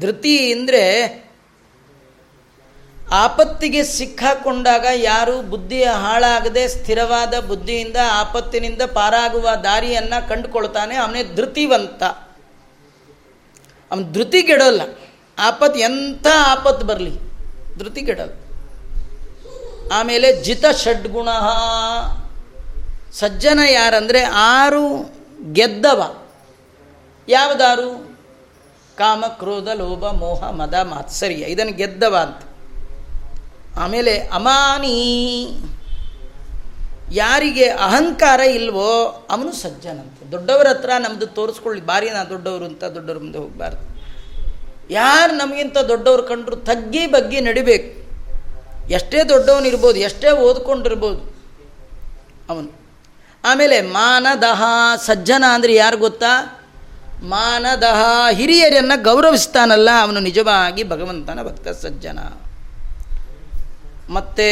ಧೃತಿ ಅಂದರೆ ಆಪತ್ತಿಗೆ ಸಿಕ್ಕಾಕೊಂಡಾಗ ಯಾರು ಬುದ್ಧಿಯ ಹಾಳಾಗದೆ ಸ್ಥಿರವಾದ ಬುದ್ಧಿಯಿಂದ ಆಪತ್ತಿನಿಂದ ಪಾರಾಗುವ ದಾರಿಯನ್ನು ಕಂಡುಕೊಳ್ತಾನೆ. ಅವನೇ ಧೃತಿವಂತ. ಅವನು ಧೃತಿಗೆಡೋಲ್ಲ ಆಪತ್ತು ಎಂಥ ಆಪತ್ತು ಬರಲಿ. ಧೃತಿಗೆಡಲ್ಲ ಆಮೇಲೆ ಜಿತ ಷಡ್ಗುಣ. ಸಜ್ಜನ ಯಾರಂದರೆ ಆರು ಗೆದ್ದವ. ಯಾವುದಾರು? ಕಾಮ, ಕ್ರೋಧ, ಲೋಭ, ಮೋಹ, ಮದ, ಮಾತ್ಸರ್ಯ. ಇದನ್ನು ಗೆದ್ದವ ಅಂತ. ಆಮೇಲೆ ಅಮಾನಿ. ಯಾರಿಗೆ ಅಹಂಕಾರ ಇಲ್ವೋ, ಅವನು ಸಜ್ಜನಂತೆ. ದೊಡ್ಡವರ ಹತ್ರ ನಮ್ಮದು ತೋರಿಸ್ಕೊಳ್ಳಿ. ಬಾರಿ ನಾ ದೊಡ್ಡವರು ಅಂತ ದೊಡ್ಡವ್ರ ಮುಂದೆ ಹೋಗಬಾರ್ದು. ಯಾರು ನಮಗಿಂತ ದೊಡ್ಡವ್ರು ಕಂಡ್ರು ತಗ್ಗಿ ಬಗ್ಗಿ ನಡಿಬೇಕು. ಎಷ್ಟೇ ದೊಡ್ಡವನಿರ್ಬೋದು, ಎಷ್ಟೇ ಓದ್ಕೊಂಡಿರ್ಬೋದು. ಅವನು. ಆಮೇಲೆ ಮಾನದಹ ಸಜ್ಜನ ಅಂದರೆ ಯಾರು ಗೊತ್ತಾ? ಮಾನದಹ ಹಿರಿಯರನ್ನು ಗೌರವಿಸ್ತಾನಲ್ಲ, ಅವನು ನಿಜವಾಗಿ ಭಗವಂತನ ಭಕ್ತ ಸಜ್ಜನ. ಮತ್ತು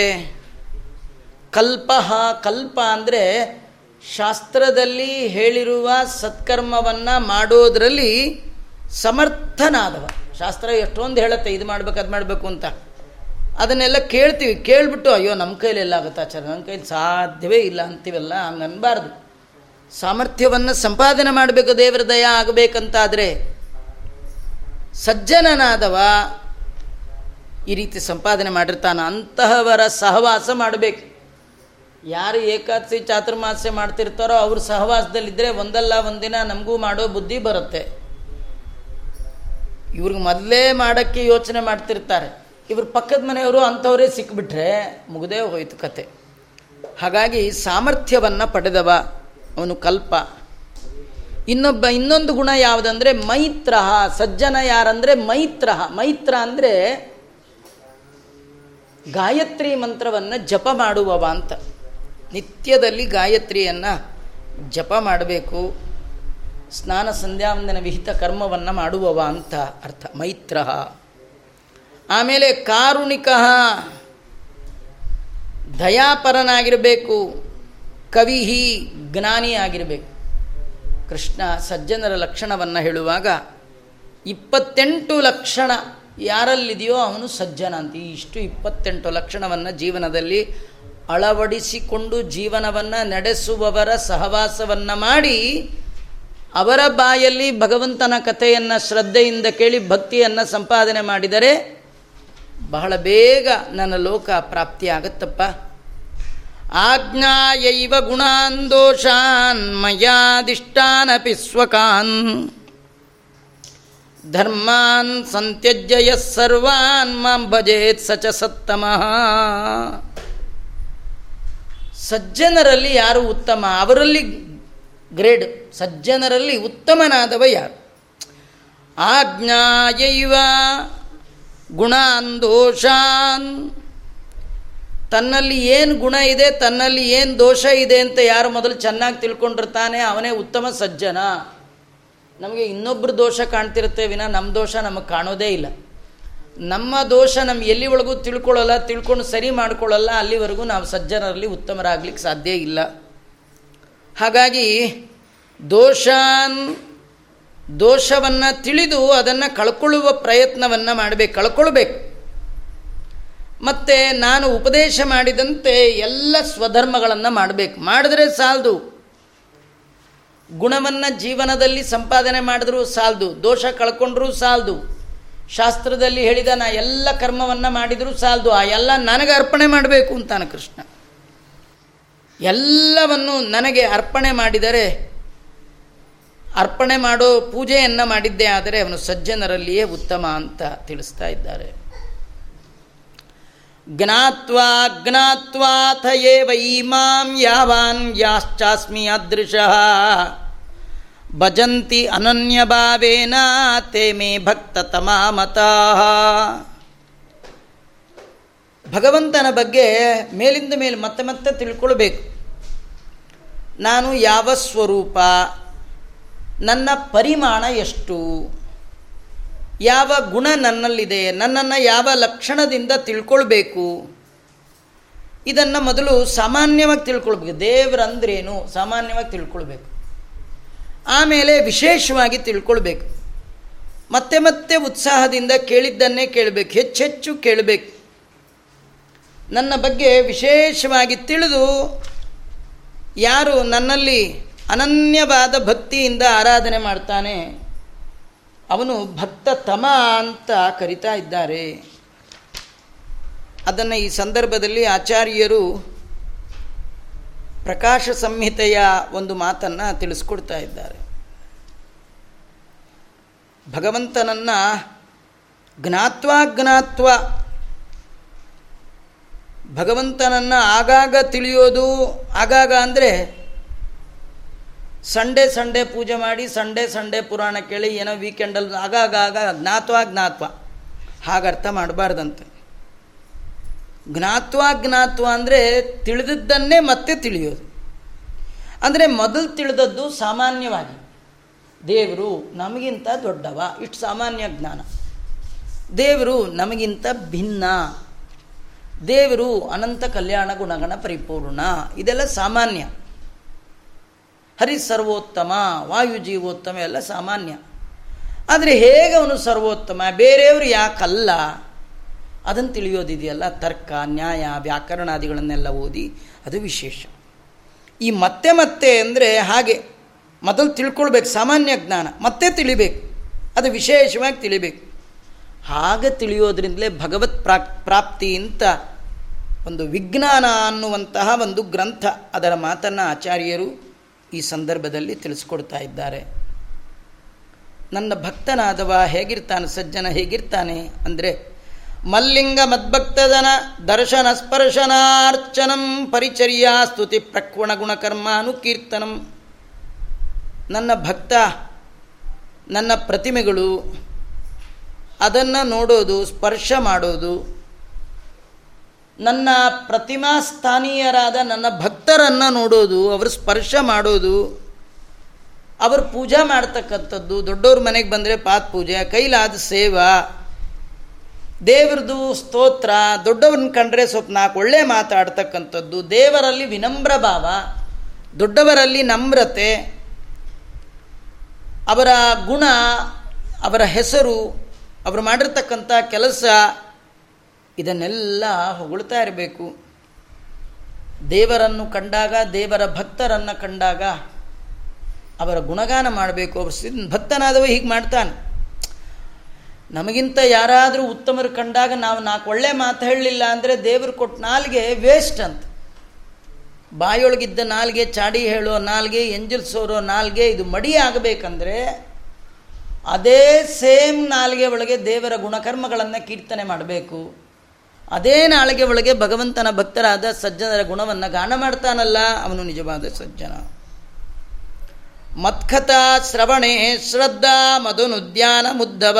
ಕಲ್ಪ ಕಲ್ಪ ಅಂದರೆ ಶಾಸ್ತ್ರದಲ್ಲಿ ಹೇಳಿರುವ ಸತ್ಕರ್ಮವನ್ನು ಮಾಡೋದರಲ್ಲಿ ಸಮರ್ಥನಾದವ. ಶಾಸ್ತ್ರ ಎಷ್ಟೊಂದು ಹೇಳುತ್ತೆ, ಇದು ಮಾಡ್ಬೇಕು, ಅದು ಮಾಡಬೇಕು ಅಂತ. ಅದನ್ನೆಲ್ಲ ಕೇಳ್ತೀವಿ. ಕೇಳಿಬಿಟ್ಟು, ಅಯ್ಯೋ ನಮ್ಮ ಕೈಲಿ ಎಲ್ಲ ಆಗುತ್ತೆ ಆಚಾರ ನಮ್ಮ ಕೈಲಿ ಸಾಧ್ಯವೇ ಇಲ್ಲ ಅಂತೀವಲ್ಲ, ಹಂಗೆ ಅನ್ಬಾರ್ದು. ಸಾಮರ್ಥ್ಯವನ್ನು ಸಂಪಾದನೆ ಮಾಡಬೇಕು, ದೇವರ ದಯ ಆಗಬೇಕಂತಾದರೆ, ಸಜ್ಜನನಾದವ ಈ ರೀತಿ ಸಂಪಾದನೆ ಮಾಡಿರ್ತಾನೆ, ಅಂತಹವರ ಸಹವಾಸ ಮಾಡಬೇಕು. ಯಾರು ಏಕಾದಶಿ ಚಾತುರ್ಮಾಸ್ಯ ಮಾಡ್ತಿರ್ತಾರೋ, ಅವ್ರ ಸಹವಾಸದಲ್ಲಿದ್ದರೆ ಒಂದಲ್ಲ ಒಂದಿನ ನಮಗೂ ಮಾಡೋ ಬುದ್ಧಿ ಬರುತ್ತೆ. ಇವ್ರಿಗೆ ಮೊದಲೇ ಮಾಡೋಕ್ಕೆ ಯೋಚನೆ ಮಾಡ್ತಿರ್ತಾರೆ. ಇವ್ರ ಪಕ್ಕದ ಮನೆಯವರು ಅಂಥವರೇ ಸಿಕ್ಬಿಟ್ರೆ ಮುಗದೇ ಹೋಯ್ತು ಕತೆ. ಹಾಗಾಗಿ ಸಾಮರ್ಥ್ಯವನ್ನು ಪಡೆದವ ಅವನು ಕಲ್ಪ. ಇನ್ನೊಬ್ಬ, ಇನ್ನೊಂದು ಗುಣ ಯಾವುದಂದರೆ ಮೈತ್ರ ಸಜ್ಜನ ಯಾರಂದರೆ ಮೈತ್ರ ಮೈತ್ರ ಅಂದರೆ ಗಾಯತ್ರಿ ಮಂತ್ರವನ್ನು ಜಪ ಮಾಡುವವ ಅಂತ. ನಿತ್ಯದಲ್ಲಿ ಗಾಯತ್ರಿಯನ್ನು ಜಪ ಮಾಡಬೇಕು. ಸ್ನಾನ ಸಂಧ್ಯಾವಂದನ ವಿಹಿತ ಕರ್ಮವನ್ನು ಮಾಡುವವ ಅಂತ ಅರ್ಥ. ಮೈತ್ರ. ಆಮೇಲೆ ಕಾರುಣಿಕ. ದಯಾಪರನಾಗಿರಬೇಕು. ಕವಿಹಿ ಜ್ಞಾನಿ ಆಗಿರಬೇಕು. ಕೃಷ್ಣ ಸಜ್ಜನರ ಲಕ್ಷಣವನ್ನು ಹೇಳುವಾಗ, ಇಪ್ಪತ್ತೆಂಟು ಲಕ್ಷಣ ಯಾರಲ್ಲಿದೆಯೋ ಅವನು ಸಜ್ಜನ ಅಂತ. ಇಷ್ಟು ಇಪ್ಪತ್ತೆಂಟು ಲಕ್ಷಣವನ್ನು ಜೀವನದಲ್ಲಿ ಅಳವಡಿಸಿಕೊಂಡು ಜೀವನವನ್ನು ನಡೆಸುವವರ ಸಹವಾಸವನ್ನು ಮಾಡಿ ಅವರ ಬಾಯಲ್ಲಿ ಭಗವಂತನ ಕಥೆಯನ್ನು ಶ್ರದ್ಧೆಯಿಂದ ಕೇಳಿ ಭಕ್ತಿಯನ್ನು ಸಂಪಾದನೆ ಮಾಡಿದರೆ ಬಹಳ ಬೇಗ ನನ್ನ ಲೋಕ ಪ್ರಾಪ್ತಿಯಾಗತ್ತಪ್ಪ ಆಜ್ಞಾಯೈವ ಗುಣಾನ್ ದೋಷಾನ್ ಮಯಾದಿಷ್ಟಾನಪಿ ಸ್ವಕಾನ್. ಧರ್ಮಾನ್ ಸಂತ್ಯಜ್ಯ ಸರ್ವಾನ್ ಮಾಂ ಭಜೇತ್ ಸಚ ಸತ್ತಮಃ. ಸಜ್ಜನರಲ್ಲಿ ಯಾರು ಉತ್ತಮ? ಅವರಲ್ಲಿ ಗ್ರೇಡ್, ಸಜ್ಜನರಲ್ಲಿ ಉತ್ತಮನಾದವ ಯಾರು? ಆಜ್ಞಾಯೈವ ಗುಣಾನ್ ದೋಷಾನ್ ತನ್ನಲ್ಲಿ ಏನು ಗುಣ ಇದೆ, ತನ್ನಲ್ಲಿ ಏನು ದೋಷ ಇದೆ ಅಂತ ಯಾರು ಮೊದಲು ಚೆನ್ನಾಗಿ ತಿಳ್ಕೊಂಡಿರ್ತಾನೆ, ಅವನೇ ಉತ್ತಮ ಸಜ್ಜನ. ನಮಗೆ ಇನ್ನೊಬ್ಬರು ದೋಷ ಕಾಣ್ತಿರುತ್ತೆ ವಿನ ನಮ್ಮ ದೋಷ ನಮಗೆ ಕಾಣೋದೇ ಇಲ್ಲ. ನಮ್ಮ ದೋಷ ನಮ್ಮ ಎಲ್ಲಿ ಒಳಗೂ ತಿಳ್ಕೊಳ್ಳಲ್ಲ, ತಿಳ್ಕೊಂಡು ಸರಿ ಮಾಡ್ಕೊಳ್ಳಲ್ಲ, ಅಲ್ಲಿವರೆಗೂ ನಾವು ಸಜ್ಜನರಲ್ಲಿ ಉತ್ತಮರಾಗ್ಲಿಕ್ಕೆ ಸಾಧ್ಯ ಇಲ್ಲ. ಹಾಗಾಗಿ ದೋಷಾನ್ ದೋಷವನ್ನು ತಿಳಿದು ಅದನ್ನು ಕಳ್ಕೊಳ್ಳುವ ಪ್ರಯತ್ನವನ್ನು ಮಾಡಬೇಕು, ಕಳ್ಕೊಳ್ಬೇಕು. ಮತ್ತು ನಾನು ಉಪದೇಶ ಮಾಡಿದಂತೆ ಎಲ್ಲ ಸ್ವಧರ್ಮಗಳನ್ನು ಮಾಡಬೇಕು. ಮಾಡಿದ್ರೆ ಸಾಲದು. ಗುಣವನ್ನು ಜೀವನದಲ್ಲಿ ಸಂಪಾದನೆ ಮಾಡಿದ್ರೂ ಸಾಲದು. ದೋಷ ಕಳ್ಕೊಂಡ್ರೂ ಸಾಲದು. ಶಾಸ್ತ್ರದಲ್ಲಿ ಹೇಳಿದ ನಾ ಎಲ್ಲ ಕರ್ಮವನ್ನು ಮಾಡಿದರೂ ಸಾಲದು. ಆ ಎಲ್ಲ ನನಗೆ ಅರ್ಪಣೆ ಮಾಡಬೇಕು ಅಂತಾನೆ ಕೃಷ್ಣ. ಎಲ್ಲವನ್ನು ನನಗೆ ಅರ್ಪಣೆ ಮಾಡಿದರೆ, ಅರ್ಪಣೆ ಮಾಡೋ ಪೂಜೆಯನ್ನು ಮಾಡಿದ್ದೇ ಆದರೆ ಅವನು ಸಜ್ಜನರಲ್ಲಿಯೇ ಉತ್ತಮ ಅಂತ ತಿಳಿಸ್ತಾ ಇದ್ದಾರೆ. ಜ್ಞಾತ್ವಾ ಜ್ಞಾತ್ವಾಥ ವೈಮಾಂ ಯಾವಾನ್ ಯಾಶ್ಚಾಸ್ಮಿ ಅದೃಶಃ ಭಜಂತಿ ಅನನ್ಯಭಾವೇನ ತೇ ಮೇ ಭಕ್ತ ತಮಾಮತಾ. ಭಗವಂತನ ಬಗ್ಗೆ ಮೇಲಿಂದ ಮೇಲೆ ಮತ್ತೆ ಮತ್ತೆ ತಿಳ್ಕೊಳ್ಬೇಕು. ನಾನು ಯಾವ ಸ್ವರೂಪ, ನನ್ನ ಪರಿಮಾಣ ಎಷ್ಟು, ಯಾವ ಗುಣ ನನ್ನಲ್ಲಿದೆ, ನನ್ನನ್ನು ಯಾವ ಲಕ್ಷಣದಿಂದ ತಿಳ್ಕೊಳ್ಬೇಕು, ಇದನ್ನು ಮೊದಲು ಸಾಮಾನ್ಯವಾಗಿ ತಿಳ್ಕೊಳ್ಬೇಕು. ದೇವರಂದ್ರೇನು? ಸಾಮಾನ್ಯವಾಗಿ ತಿಳ್ಕೊಳ್ಬೇಕು. ಆಮೇಲೆ ವಿಶೇಷವಾಗಿ ತಿಳ್ಕೊಳ್ಬೇಕು. ಮತ್ತೆ ಮತ್ತೆ ಉತ್ಸಾಹದಿಂದ ಕೇಳಿದ್ದನ್ನೇ ಕೇಳಬೇಕು. ಹೆಚ್ಚೆಚ್ಚು ಕೇಳಬೇಕು. ನನ್ನ ಬಗ್ಗೆ ವಿಶೇಷವಾಗಿ ತಿಳಿದು ಯಾರು ನನ್ನಲ್ಲಿ ಅನನ್ಯವಾದ ಭಕ್ತಿಯಿಂದ ಆರಾಧನೆ ಮಾಡ್ತಾನೆ, ಅವನು ಭಕ್ತ ತಮ ಅಂತ ಕರಿತಾ ಇದ್ದಾರೆ. ಅದನ್ನು ಈ ಸಂದರ್ಭದಲ್ಲಿ ಆಚಾರ್ಯರು ಪ್ರಕಾಶ ಸಂಹಿತೆಯ ಒಂದು ಮಾತನ್ನು ತಿಳಿಸ್ಕೊಡ್ತಾ ಇದ್ದಾರೆ. ಭಗವಂತನನ್ನು ಜ್ಞಾತ್ವ ಜ್ಞಾತ್ವ ಭಗವಂತನನ್ನು ಆಗಾಗ ತಿಳಿಯೋದು, ಆಗಾಗ ಅಂದರೆ ಸಂಡೇ ಸಂಡೇ ಪೂಜೆ ಮಾಡಿ, ಸಂಡೇ ಸಂಡೇ ಪುರಾಣ ಕೇಳಿ, ಏನೋ ವೀಕೆಂಡಲ್ಲಿ ಆಗಾಗ, ಆಗ ಜ್ಞಾತ್ವ ಜ್ಞಾತ್ವ. ಹಾಗರ್ಥ ಮಾಡಬಾರ್ದಂತೆ. ಜ್ಞಾತ್ವ ಜ್ಞಾತ್ವ ಅಂದರೆ ತಿಳಿದದ್ದನ್ನೇ ಮತ್ತೆ ತಿಳಿಯೋದು. ಅಂದರೆ ಮೊದಲು ತಿಳಿದದ್ದು ಸಾಮಾನ್ಯವಾಗಿ, ದೇವರು ನಮಗಿಂತ ದೊಡ್ಡವ, ಇಷ್ಟು ಸಾಮಾನ್ಯ ಜ್ಞಾನ. ದೇವರು ನಮಗಿಂತ ಭಿನ್ನ. ದೇವರು ಅನಂತ ಕಲ್ಯಾಣ ಗುಣಗಣ ಪರಿಪೂರ್ಣ. ಇದೆಲ್ಲ ಸಾಮಾನ್ಯ. ಹರಿ ಸರ್ವೋತ್ತಮ, ವಾಯು ಜೀವೋತ್ತಮ ಎಲ್ಲ ಸಾಮಾನ್ಯ. ಆದರೆ ಹೇಗೆ ಅವನು ಸರ್ವೋತ್ತಮ? ಬೇರೆಯವರು ಯಾಕಲ್ಲ? ಅದನ್ನು ತಿಳಿಯೋದಿದೆಯಲ್ಲ? ತರ್ಕ, ನ್ಯಾಯ, ವ್ಯಾಕರಣಾದಿಗಳನ್ನೆಲ್ಲ ಓದಿ ಅದು ವಿಶೇಷ. ಈ ಮತ್ತೆ ಮತ್ತೆ ಅಂದರೆ ಹಾಗೆ ಮೊದಲು ತಿಳ್ಕೊಳ್ಬೇಕು, ಸಾಮಾನ್ಯ ಜ್ಞಾನ. ಮತ್ತೆ ತಿಳಿಬೇಕು. ಅದು ವಿಶೇಷವಾಗಿ ತಿಳಿಬೇಕು. ಹಾಗೆ ತಿಳಿಯೋದ್ರಿಂದಲೇ ಭಗವತ್ ಪ್ರಾಪ್ತಿ ಅಂತ ಒಂದು ವಿಜ್ಞಾನ ಅನ್ನುವಂತಹ ಒಂದು ಗ್ರಂಥ. ಅದರ ಮಾತನ್ನು ಆಚಾರ್ಯರು ಈ ಸಂದರ್ಭದಲ್ಲಿ ತಿಳಿಸ್ಕೊಡ್ತಾ ಇದ್ದಾರೆ. ನನ್ನ ಭಕ್ತನಾದವ ಹೇಗಿರ್ತಾನೆ, ಸಜ್ಜನ ಹೇಗಿರ್ತಾನೆ ಅಂದರೆ, ಮಲ್ಲಿಂಗ ಮದ್ಭಕ್ತದನ ದರ್ಶನ ಸ್ಪರ್ಶನಾರ್ಚನಂ ಪರಿಚರ್ಯ ಸ್ತುತಿ ಪ್ರಕ್ವಣ ಗುಣಕರ್ಮ ಅನುಕೀರ್ತನಂ. ನನ್ನ ಭಕ್ತ, ನನ್ನ ಪ್ರತಿಮೆಗಳು ಅದನ್ನು ನೋಡೋದು, ಸ್ಪರ್ಶ ಮಾಡೋದು ನನ್ನ ಪ್ರತಿಮಾ ಸ್ಥಾನೀಯರಾದ ನನ್ನ ಭಕ್ತರನ್ನು ನೋಡೋದು, ಅವರು ಸ್ಪರ್ಶ ಮಾಡೋದು, ಅವರು ಪೂಜೆ ಮಾಡ್ತಕ್ಕಂಥದ್ದು ದೊಡ್ಡವ್ರ ಮನೆಗೆ ಬಂದರೆ ಪಾತ್ ಪೂಜೆ, ಕೈಲಾದ ಸೇವಾ ದೇವ್ರದ್ದು ಸ್ತೋತ್ರ ದೊಡ್ಡವ್ರನ್ನ ಕಂಡ್ರೆ ಸ್ವಲ್ಪ ನಾಲ್ಕು ಒಳ್ಳೆ ಮಾತಾಡ್ತಕ್ಕಂಥದ್ದು, ದೇವರಲ್ಲಿ ವಿನಮ್ರ ಭಾವ, ದೊಡ್ಡವರಲ್ಲಿ ನಮ್ರತೆ, ಅವರ ಗುಣ, ಅವರ ಹೆಸರು, ಅವರು ಮಾಡಿರ್ತಕ್ಕಂಥ ಕೆಲಸ ಇದನ್ನೆಲ್ಲ ಹೊಗಳ್ತಾ ಇರಬೇಕು. ದೇವರನ್ನು ಕಂಡಾಗ, ದೇವರ ಭಕ್ತರನ್ನು ಕಂಡಾಗ ಅವರ ಗುಣಗಾನ ಮಾಡಬೇಕು. ಅವರು ಭಕ್ತನಾದವ ಹೀಗೆ ಮಾಡ್ತಾನೆ. ನಮಗಿಂತ ಯಾರಾದರೂ ಉತ್ತಮರು ಕಂಡಾಗ ನಾವು ನಾಲ್ಕು ಒಳ್ಳೆ ಮಾತು ಹೇಳಲಿಲ್ಲ ಅಂದರೆ ದೇವರು ಕೊಟ್ಟ ನಾಲ್ಗೆ ವೇಸ್ಟ್ ಅಂತ. ಬಾಯೊಳಗಿದ್ದ ನಾಲ್ಗೆ ಚಾಡಿ ಹೇಳೋ ನಾಲ್ಗೆ ಎಂಜಲ್ಸೋರೋ ನಾಲ್ಗೆ, ಇದು ಮಡಿ ಆಗಬೇಕಂದ್ರೆ ಅದೇ ಸೇಮ್ ನಾಲ್ಗೆ ಒಳಗೆ ದೇವರ ಗುಣಕರ್ಮಗಳನ್ನು ಕೀರ್ತನೆ ಮಾಡಬೇಕು. ಅದೇ ನಾಳಿಗೆ ಒಳಗೆ ಭಗವಂತನ ಭಕ್ತರಾದ ಸಜ್ಜನರ ಗುಣವನ್ನು ಗಾನ ಮಾಡ್ತಾನಲ್ಲ, ಅವನು ನಿಜವಾದ ಸಜ್ಜನ. ಮತ್ಕಥ ಶ್ರವಣೆ ಶ್ರದ್ಧಾ ಮಧುನುದ್ಯಾನ ಮುದ್ದವ.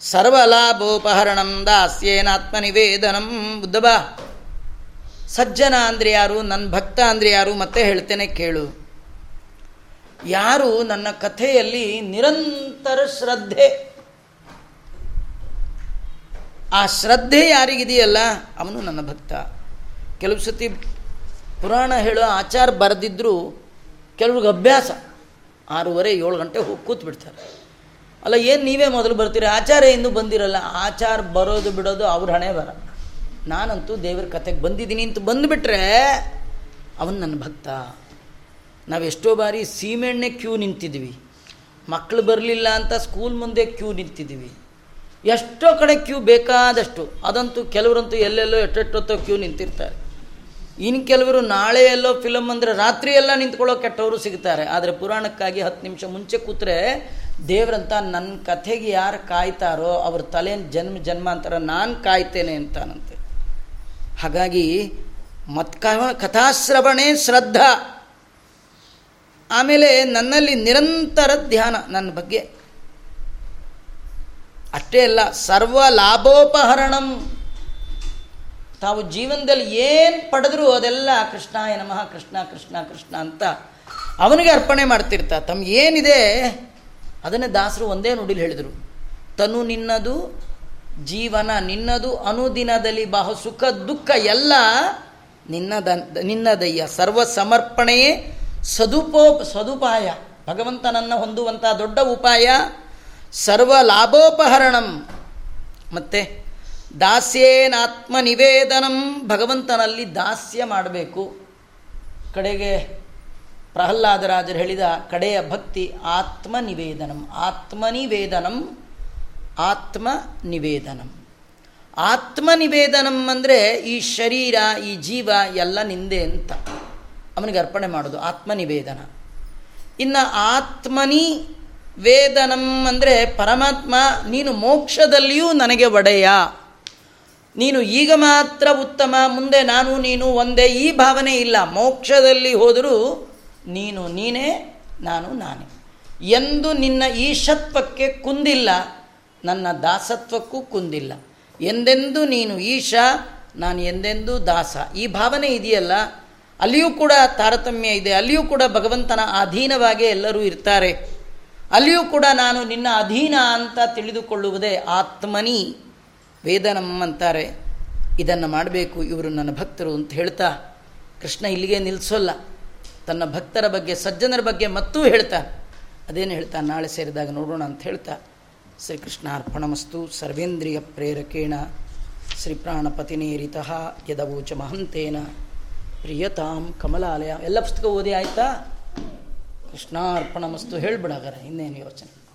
ಸರ್ವಲಾಭೋಪಹರಣಂ ದಾಸ್ಯೇನಾತ್ಮನಿವೇದನಂ ಬುದ್ಧವ ಸಜ್ಜನ ಅಂದ್ರೆ ಯಾರು? ನನ್ನ ಭಕ್ತ ಅಂದ್ರೆ ಯಾರು? ಮತ್ತೆ ಹೇಳ್ತೇನೆ ಕೇಳು. ಯಾರು ನನ್ನ ಕಥೆಯಲ್ಲಿ ನಿರಂತರ ಶ್ರದ್ಧೆ ಆ ಶ್ರದ್ಧೆ ಯಾರಿಗಿದೆಯಲ್ಲ? ಅವನು ನನ್ನ ಭಕ್ತ. ಕೆಲವು ಸತಿ ಪುರಾಣ ಹೇಳೋ ಆಚಾರ ಬರೆದಿದ್ದರೂ ಕೆಲವ್ರಿಗೆ ಅಭ್ಯಾಸ. ಆರೂವರೆ, ಏಳು ಗಂಟೆ ಹೋಗಿ ಕೂತ್ ಬಿಡ್ತಾರೆ ಅಲ್ಲ, ಏನು ನೀವೇ ಮೊದಲು ಬರ್ತೀರಿ? ಆಚಾರ ಇನ್ನೂ ಬಂದಿರಲ್ಲ. ಆಚಾರ ಬರೋದು ಬಿಡೋದು ಅವ್ರ ಹಣೆ ಬರ. ನಾನಂತೂ ದೇವ್ರ ಕತೆಗೆ ಬಂದಿದ್ದೀನಿ ಅಂತ ಬಂದುಬಿಟ್ರೆ ಅವನು ನನ್ನ ಭಕ್ತ. ನಾವು ಎಷ್ಟೋ ಬಾರಿ ಸೀಮೆಣ್ಣೆ ಕ್ಯೂ ನಿಂತಿದ್ವಿ. ಮಕ್ಕಳು ಬರಲಿಲ್ಲ ಅಂತ ಸ್ಕೂಲ್ ಮುಂದೆ ಕ್ಯೂ ನಿಂತಿದ್ವಿ. ಎಷ್ಟೋ ಕಡೆ ಕ್ಯೂ ಬೇಕಾದಷ್ಟು, ಅದಂತೂ ಕೆಲವರಂತೂ ಎಲ್ಲೆಲ್ಲೋ ಎಷ್ಟೆಷ್ಟೊತ್ತೋ ಕ್ಯೂ ನಿಂತಿರ್ತಾರೆ. ಇನ್ನು ಕೆಲವರು ನಾಳೆ ಎಲ್ಲೋ ಫಿಲಮ್ ಅಂದರೆ ರಾತ್ರಿ ಎಲ್ಲ ನಿಂತ್ಕೊಳ್ಳೋ ಕೆಟ್ಟವರು ಸಿಗ್ತಾರೆ. ಆದರೆ ಪುರಾಣಕ್ಕಾಗಿ ಹತ್ತು ನಿಮಿಷ ಮುಂಚೆ ಕೂತ್ರೆ ದೇವ್ರಂತ ನನ್ನ ಕಥೆಗೆ ಯಾರು ಕಾಯ್ತಾರೋ ಅವ್ರ ತಲೆಯ ಜನ್ಮ ಜನ್ಮಾಂತರ ನಾನು ಕಾಯ್ತೇನೆ ಅಂತಾನಂತೆ. ಹಾಗಾಗಿ ಮತ್ ಕಥಾಶ್ರವಣೆ ಶ್ರದ್ಧಾ. ಆಮೇಲೆ ನನ್ನಲ್ಲಿ ನಿರಂತರ ಧ್ಯಾನ, ನನ್ನ ಬಗ್ಗೆ ಅಷ್ಟೇ ಅಲ್ಲ, ಸರ್ವ ಲಾಭೋಪಹರಣಂ. ತಾವು ಜೀವನದಲ್ಲಿ ಏನು ಪಡೆದ್ರು ಅದೆಲ್ಲ ಕೃಷ್ಣಾಯ ನಮಃ, ಕೃಷ್ಣ ಕೃಷ್ಣ ಕೃಷ್ಣ ಅಂತ ಅವನಿಗೆ ಅರ್ಪಣೆ ಮಾಡ್ತಿರ್ತ. ತಮ್ಮ ಏನಿದೆ, ಅದನ್ನೇ ದಾಸರು ಒಂದೇ ನುಡಿಲಿ ಹೇಳಿದರು. ತನು ನಿನ್ನದು, ಜೀವನ ನಿನ್ನದು, ಅನುದಿನದಲ್ಲಿ ಬಹು ಸುಖ, ದುಃಖ ಎಲ್ಲ ನಿನ್ನದ ನಿನ್ನದಯ್ಯ. ಸರ್ವ ಸಮರ್ಪಣೆಯೇ ಸದುಪೋ, ಸದುಪಾಯ. ಭಗವಂತನನ್ನು ಹೊಂದುವಂಥ ದೊಡ್ಡ ಉಪಾಯ. ಸರ್ವ ಲಾಭೋಪಹರಣಂ ಮತ್ತು ದಾಸ್ಯೇನಾತ್ಮ ನಿವೇದನಂ ಭಗವಂತನಲ್ಲಿ ದಾಸ್ಯ ಮಾಡಬೇಕು. ಕಡೆಗೆ ಪ್ರಹ್ಲಾದರಾಜರು ಹೇಳಿದ ಕಡೆಯ ಭಕ್ತಿ ಆತ್ಮ ನಿವೇದನಂ ಆತ್ಮನಿವೇದನಂ. ಆತ್ಮ ನಿವೇದನಂ ಆತ್ಮ ನಿವೇದನಂ ಅಂದರೆ ಈ ಶರೀರ, ಈ ಜೀವ ಎಲ್ಲ ನಿಂದೆ ಅಂತ. ಅವನಿಗೆ ಅರ್ಪಣೆ ಮಾಡೋದು ಆತ್ಮ ನಿವೇದನ ಇನ್ನು ಆತ್ಮನಿ ವೇದನಂ ಅಂದರೆ ಪರಮಾತ್ಮ, ನೀನು ಮೋಕ್ಷದಲ್ಲಿಯೂ ನನಗೆ ಒಡೆಯ. ನೀನು ಈಗ ಮಾತ್ರ ಉತ್ತಮ, ಮುಂದೆ ನಾನು ನೀನು ಒಂದೇ, ಈ ಭಾವನೆ ಇಲ್ಲ. ಮೋಕ್ಷದಲ್ಲಿ ಹೋದರೂ ನೀನು ನೀನೇ, ನಾನು ನಾನೇ. ಎಂದು ನಿನ್ನ ಈಶತ್ವಕ್ಕೆ ಕುಂದಿಲ್ಲ, ನನ್ನ ದಾಸತ್ವಕ್ಕೂ ಕುಂದಿಲ್ಲ. ಎಂದೆಂದು ನೀನು ಈಶ, ನಾನು ಎಂದೆಂದೂ ದಾಸ. ಈ ಭಾವನೆ ಇದೆಯಲ್ಲ? ಅಲ್ಲಿಯೂ ಕೂಡ ತಾರತಮ್ಯ ಇದೆ. ಅಲ್ಲಿಯೂ ಕೂಡ ಭಗವಂತನ ಅಧೀನವಾಗಿ ಎಲ್ಲರೂ ಇರ್ತಾರೆ. ಅಲ್ಲಿಯೂ ಕೂಡ ನಾನು ನಿನ್ನ ಅಧೀನ ಅಂತ ತಿಳಿದುಕೊಳ್ಳುವುದೇ ಆತ್ಮನಿ. ವೇದನಂ ಅಂತಾರೆ. ಇದನ್ನು ಮಾಡಬೇಕು ಇವರು ನನ್ನ ಭಕ್ತರು ಅಂತ ಹೇಳ್ತಾ ಕೃಷ್ಣ ಇಲ್ಲಿಗೆ ನಿಲ್ಲಿಸೋಲ್ಲ ತನ್ನ ಭಕ್ತರ ಬಗ್ಗೆ, ಸಜ್ಜನರ ಬಗ್ಗೆ ಮತ್ತೂ ಹೇಳ್ತಾ. ಅದೇನು ಹೇಳ್ತಾ? ನಾಳೆ ಸೇರಿದಾಗ ನೋಡೋಣ ಅಂತ ಹೇಳ್ತಾ. ಶ್ರೀಕೃಷ್ಣಾರ್ಪಣಮಸ್ತು ಸರ್ವೇಂದ್ರಿಯ ಪ್ರೇರಕೇಣ. ಶ್ರೀ ಪ್ರಾಣಪತಿನೇರಿತಃ ಯದವೋಚ ಮಹಂತೇನ. ಪ್ರಿಯತಾಂ ಕಮಲಾಲಯ. ಎಲ್ಲ ಪುಸ್ತಕ ಓದಿ ಆಯ್ತಾ? ಕೃಷ್ಣಾರ್ಪಣಮಸ್ತು ಹೇಳ್ಬಿಡಾಗಾರೆ ಇನ್ನೇನು ಯೋಚನೆ?